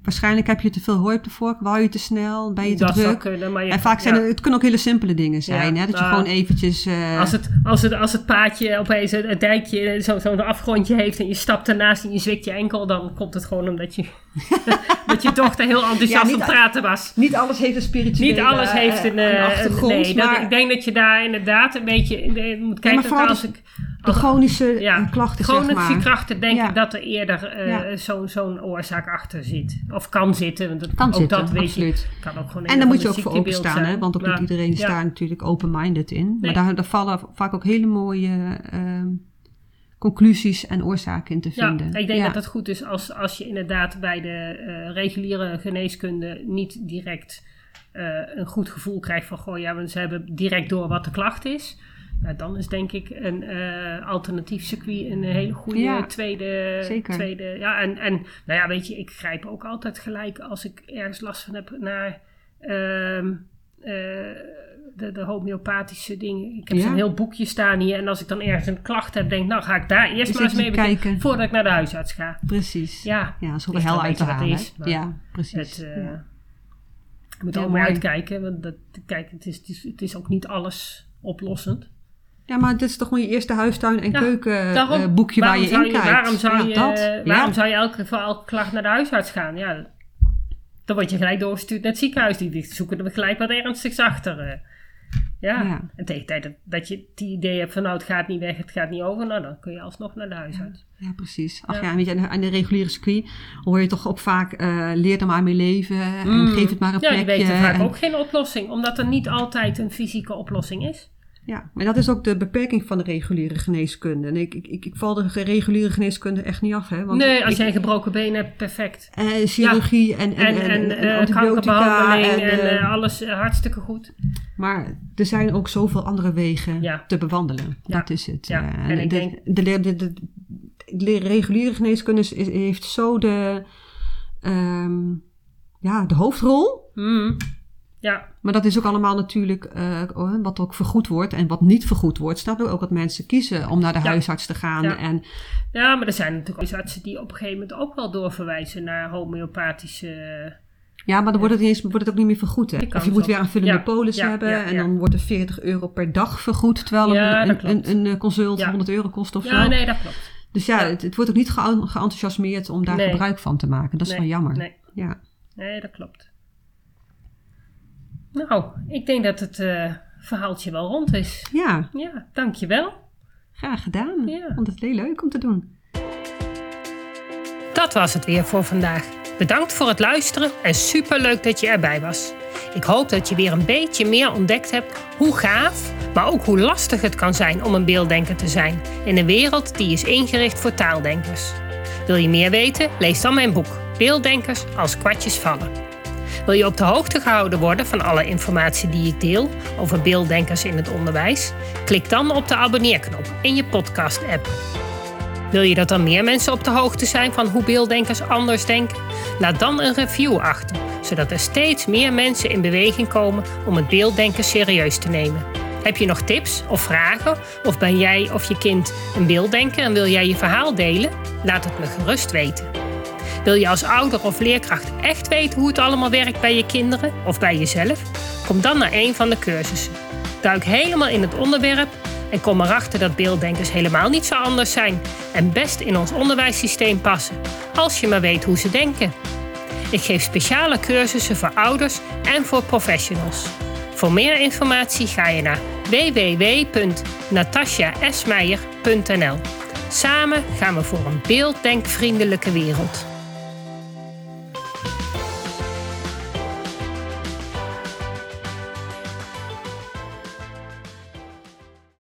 B: Waarschijnlijk heb je te veel hooi op de vork, wou je te snel, ben je te
A: dat zou
B: druk.
A: kunnen, maar je-
B: En vaak zijn
A: ja.
B: het, het kunnen ook hele simpele dingen zijn.
A: Ja,
B: hè? Dat je gewoon eventjes... eh,
A: Als het, als, het, als het paadje opeens het, dijkje zo- zo'n afgrondje heeft en je stapt ernaast en je zwikt je enkel, dan komt het gewoon omdat je, [LAUGHS] dat je dochter heel enthousiast
B: Ja, niet
A: aan het praten was.
B: Niet alles heeft een spirituele
A: Niet alles heeft een,
B: eh,
A: eh,
B: achtergrond.
A: nee, dat-
B: maar
A: ik denk dat je daar inderdaad een beetje eh, moet kijken. als ik,
B: de chronische
A: ja,
B: eh, klachten,
A: chronische
B: zeg maar.
A: denk
B: Ja.
A: ik dat er eerder
B: Ja.
A: zo'n oorzaak achter zit. Of kan zitten. Want dat,
B: Kan
A: ook
B: zitten,
A: dat weet
B: absoluut.
A: je. Kan ook gewoon
B: En daar moet je ook voor openstaan, hè? want ook niet iedereen is
A: ja.
B: daar natuurlijk open-minded in.
A: Nee.
B: Maar daar, daar vallen vaak ook hele mooie ehm, conclusies en oorzaken in te
A: Ja,
B: vinden.
A: ik denk
B: Ja.
A: dat het goed is als, als je inderdaad bij de eh, reguliere geneeskunde niet direct een goed gevoel krijgt van, goh ja, want ze hebben direct door wat de klacht is. Ja, dan is denk ik een eh, alternatief circuit een hele goede
B: Ja,
A: tweede,
B: zeker.
A: tweede. Ja, en, en nou ja, weet je, ik grijp ook altijd gelijk als ik ergens last van heb naar ehm, eh, de, de homeopathische dingen. Ik heb
B: Ja.
A: zo'n heel boekje staan hier en als ik dan ergens een klacht heb, denk ik, nou ga ik daar eerst maar eens mee
B: kijken.
A: voordat ik naar de huisarts ga.
B: Precies. Ja,
A: Ja,
B: ja zo de
A: ligt
B: hel uit te halen.
A: is,
B: ja, precies.
A: het, eh,
B: ja.
A: je moet maar
B: mooi.
A: uitkijken. Want dat, kijk, het is, het, is, het is ook niet alles oplossend.
B: Ja, maar dit is toch gewoon je eerste huistuin- en
A: Ja,
B: keukenboekje eh, boekje waar je in kijkt.
A: Waarom zou,
B: Ja,
A: je,
B: dat.
A: waarom
B: Ja.
A: zou je elke, voor elke klacht naar de huisarts gaan? Ja, dan word je gelijk doorgestuurd naar het ziekenhuis. Die, zoeken er gelijk wat ernstigs achter. eh. Ja.
B: Ja.
A: en tegen tijd dat, dat je het idee hebt van nou het gaat niet weg, het gaat niet over. Nou dan kun je alsnog naar de huisarts.
B: Ja, precies. Ach ja,
A: Ja.
B: weet je, aan de, aan de reguliere circuit hoor je toch ook vaak, eh leer er maar mee leven en
A: Mm.
B: geef het maar een
A: Ja, die
B: plekje.
A: weten vaak
B: en-
A: ook geen oplossing. Omdat er niet altijd een fysieke oplossing is.
B: Ja, maar dat is ook de beperking van de reguliere geneeskunde. En ik, ik, ik, ik val de reguliere geneeskunde echt niet af. Hè?
A: Want nee, als jij een gebroken been hebt, perfect.
B: Uh, chirurgie en, en, en, en, en,
A: en antibiotica en, en uh, alles hartstikke goed.
B: Maar er zijn ook zoveel andere wegen ja. te bewandelen. Ja. Dat is het.
A: Ja. en
B: de,
A: denk...
B: de, de, de, de, reguliere geneeskunde is, heeft zo de, um, ja, de hoofdrol.
A: Mm. Ja.
B: Maar dat is ook allemaal natuurlijk uh, wat ook vergoed wordt en wat niet vergoed wordt. Snap je ook dat mensen kiezen om naar de ja. huisarts te gaan?
A: Ja.
B: En,
A: ja, maar er zijn natuurlijk huisartsen die op een gegeven moment ook wel doorverwijzen naar homeopathische.
B: Ja, maar dan wordt het, niet eens, wordt het ook niet meer vergoed. Hè? Of je moet weer een ja. polis hebben en dan wordt er 40 euro per dag vergoed. Terwijl een, een, een, een, consult 100 euro kost of zo.
A: Ja, nee, dat klopt.
B: Dus ja, het, het, wordt ook niet geenthousiasmeerd om daar nee. gebruik van te maken. Dat is
A: nee.
B: wel jammer.
A: Nee.
B: Ja.
A: nee, dat klopt. Nou, ik denk dat het uh, verhaaltje wel rond is.
B: Ja.
A: Ja, dankjewel.
B: Graag gedaan.
A: Ja.
B: Vond het heel leuk om te doen.
A: Dat was het weer voor vandaag. Bedankt voor het luisteren en superleuk dat je erbij was. Ik hoop dat je weer een beetje meer ontdekt hebt hoe gaaf, maar ook hoe lastig het kan zijn om een beelddenker te zijn in een wereld die is ingericht voor taaldenkers. Wil je meer weten? Lees dan mijn boek Beelddenkers als kwartjes vallen. Wil je op de hoogte gehouden worden van alle informatie die ik deel over beelddenkers in het onderwijs? Klik dan op de abonneerknop in je podcast-app. Wil je dat dan meer mensen op de hoogte zijn van hoe beelddenkers anders denken? Laat dan een review achter, zodat er steeds meer mensen in beweging komen om het beelddenken serieus te nemen. Heb je nog tips of vragen? Of ben jij of je kind een beelddenker en wil jij je verhaal delen? Laat het me gerust weten. Wil je als ouder of leerkracht echt weten hoe het allemaal werkt bij je kinderen of bij jezelf? Kom dan naar een van de cursussen. Duik helemaal in het onderwerp en kom erachter dat beelddenkers helemaal niet zo anders zijn en best in ons onderwijssysteem passen, als je maar weet hoe ze denken. Ik geef speciale cursussen voor ouders en voor professionals. Voor meer informatie ga je naar www.natasjaesmeijer.nl. Samen gaan we voor een beelddenkvriendelijke wereld.